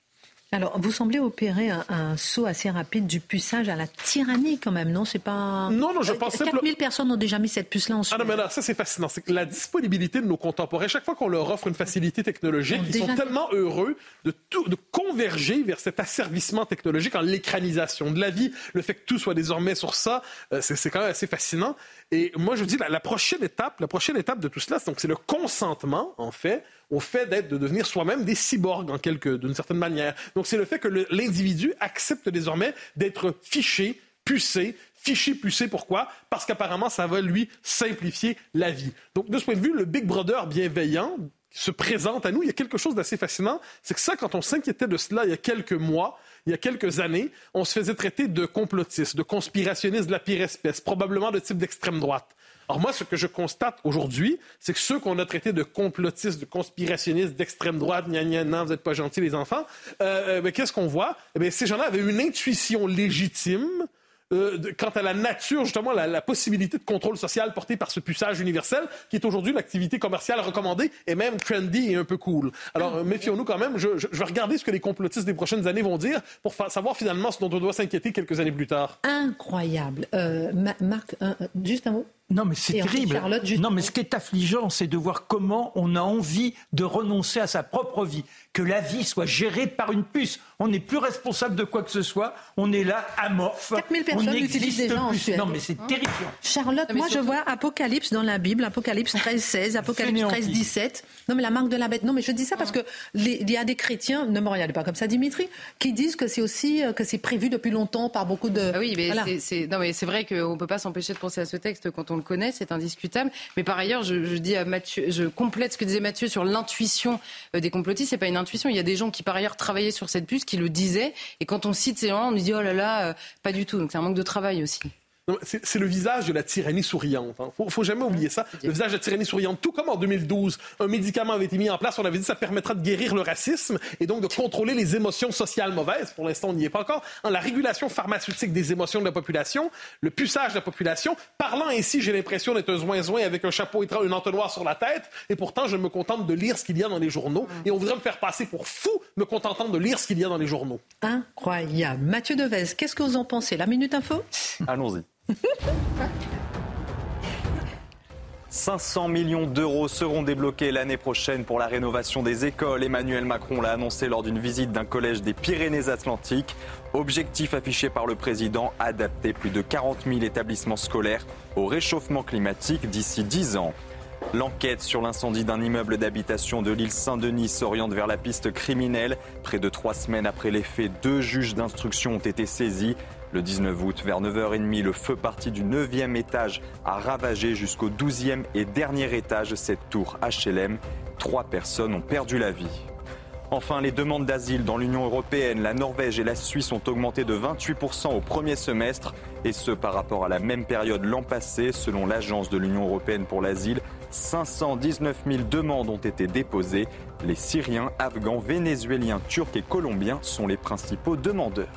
[SPEAKER 1] Alors, vous semblez opérer un, saut assez rapide du puçage à la tyrannie, quand même, non? C'est pas.
[SPEAKER 4] Non, non, je pense
[SPEAKER 1] 4000 personnes ont déjà mis cette puce-là en
[SPEAKER 4] Ah non, mais là, ça, c'est fascinant. C'est que la disponibilité de nos contemporains, chaque fois qu'on leur offre une facilité technologique, ils sont tellement heureux de, tout, de converger vers cet asservissement technologique en l'écranisation de la vie. Le fait que tout soit désormais sur ça, euh, c'est quand même assez fascinant. Et moi, je dis, la, la prochaine étape, la prochaine étape de tout cela, c'est le consentement, en fait, au fait d'être, de devenir soi-même des cyborgs en quelque, d'une certaine manière. Donc c'est le fait que l'individu accepte désormais d'être fiché, pucé, fiché, pucé. Pourquoi? Parce qu'apparemment ça va lui simplifier la vie. Donc de ce point de vue, le Big Brother bienveillant se présente à nous. Il y a quelque chose d'assez fascinant, c'est que ça, quand on s'inquiétait de cela il y a quelques mois, il y a quelques années, on se faisait traiter de complotiste, de conspirationniste de la pire espèce, probablement de type d'extrême droite. Alors moi, ce que je constate aujourd'hui, c'est que ceux qu'on a traités de complotistes, de conspirationnistes, d'extrême droite, gna gna non, vous n'êtes pas gentils les enfants, euh, euh qu'est-ce qu'on voit? Eh Ces gens-là avaient une intuition légitime euh, quant à la nature, justement, la, possibilité de contrôle social porté par ce puçage universel, qui est aujourd'hui l'activité commerciale recommandée et même trendy et un peu cool. Alors, euh, méfions-nous quand même. Je, vais regarder ce que les complotistes des prochaines années vont dire pour savoir finalement ce dont on doit s'inquiéter quelques années plus tard.
[SPEAKER 1] Incroyable. Euh, Marc, juste un mot.
[SPEAKER 2] Non, mais c'est terrible. non, mais ce qui est affligeant, c'est de voir comment on a envie de renoncer à sa propre vie, que la vie soit gérée par une puce. On n'est plus responsable de quoi que ce soit. On est là, amorphe.
[SPEAKER 1] 4000 personnes l'utilisent déjà en Suède.
[SPEAKER 2] Non, mais c'est terrifiant.
[SPEAKER 1] Charlotte, moi, je vois Apocalypse dans la Bible, Apocalypse 13, 16, Apocalypse 13, 17. Non, mais la marque de la bête. Non, mais je dis ça parce que il y a des chrétiens, ne me regardez pas comme ça, Dimitri, qui disent que c'est aussi euh, que c'est prévu depuis longtemps par beaucoup de.
[SPEAKER 5] Ah oui, mais c'est non, mais c'est vrai qu'on ne peut pas s'empêcher de penser à ce texte quand on on le connaît, c'est indiscutable. Mais par ailleurs, je, complète ce que disait Mathieu sur l'intuition euh, des complotistes. C'est pas une intuition. Il y a des gens qui par ailleurs travaillaient sur cette puce qui le disaient. Et quand on cite ces gens-là, on nous dit oh là là, euh, pas du tout. Donc c'est un manque de travail aussi.
[SPEAKER 4] C'est le visage de la tyrannie souriante. Il hein. faut, faut, jamais oublier ça. Le visage de la tyrannie souriante. Tout comme en 2012, un médicament avait été mis en place. On avait dit que ça permettra de guérir le racisme et donc de contrôler les émotions sociales mauvaises. Pour l'instant, on n'y est pas encore. En la régulation pharmaceutique des émotions de la population, le puçage de la population. Parlant ainsi, j'ai l'impression d'être un zoin-zoin avec un chapeau et un entonnoir sur la tête. Et pourtant, je me contente de lire ce qu'il y a dans les journaux. Et on voudrait me faire passer pour fou, me contentant de lire ce qu'il y a dans les journaux.
[SPEAKER 1] Incroyable. Mathieu Devez, qu'est-ce que vous en pensez? La Minute Info?
[SPEAKER 3] Allons-y. 500 millions d'euros seront débloqués l'année prochaine pour la rénovation des écoles. Emmanuel Macron l'a annoncé lors d'une visite d'un collège des Pyrénées-Atlantiques. Objectif affiché par le président, adapter plus de 40 000 établissements scolaires au réchauffement climatique d'ici 10 ans. L'enquête sur l'incendie d'un immeuble d'habitation de l'île Saint-Denis s'oriente vers la piste criminelle. Près de trois semaines après les faits, deux juges d'instruction ont été saisis. Le 19 août, vers 9h30, le feu parti du 9e étage a ravagé jusqu'au 12e et dernier étage cette tour HLM. Trois personnes ont perdu la vie. Enfin, les demandes d'asile dans l'Union européenne, la Norvège et la Suisse ont augmenté de 28% au premier semestre, et ce par rapport à la même période l'an passé, selon l'Agence de l'Union européenne pour l'asile. 519 000 demandes ont été déposées. Les Syriens, Afghans, Vénézuéliens, Turcs et Colombiens sont les principaux demandeurs.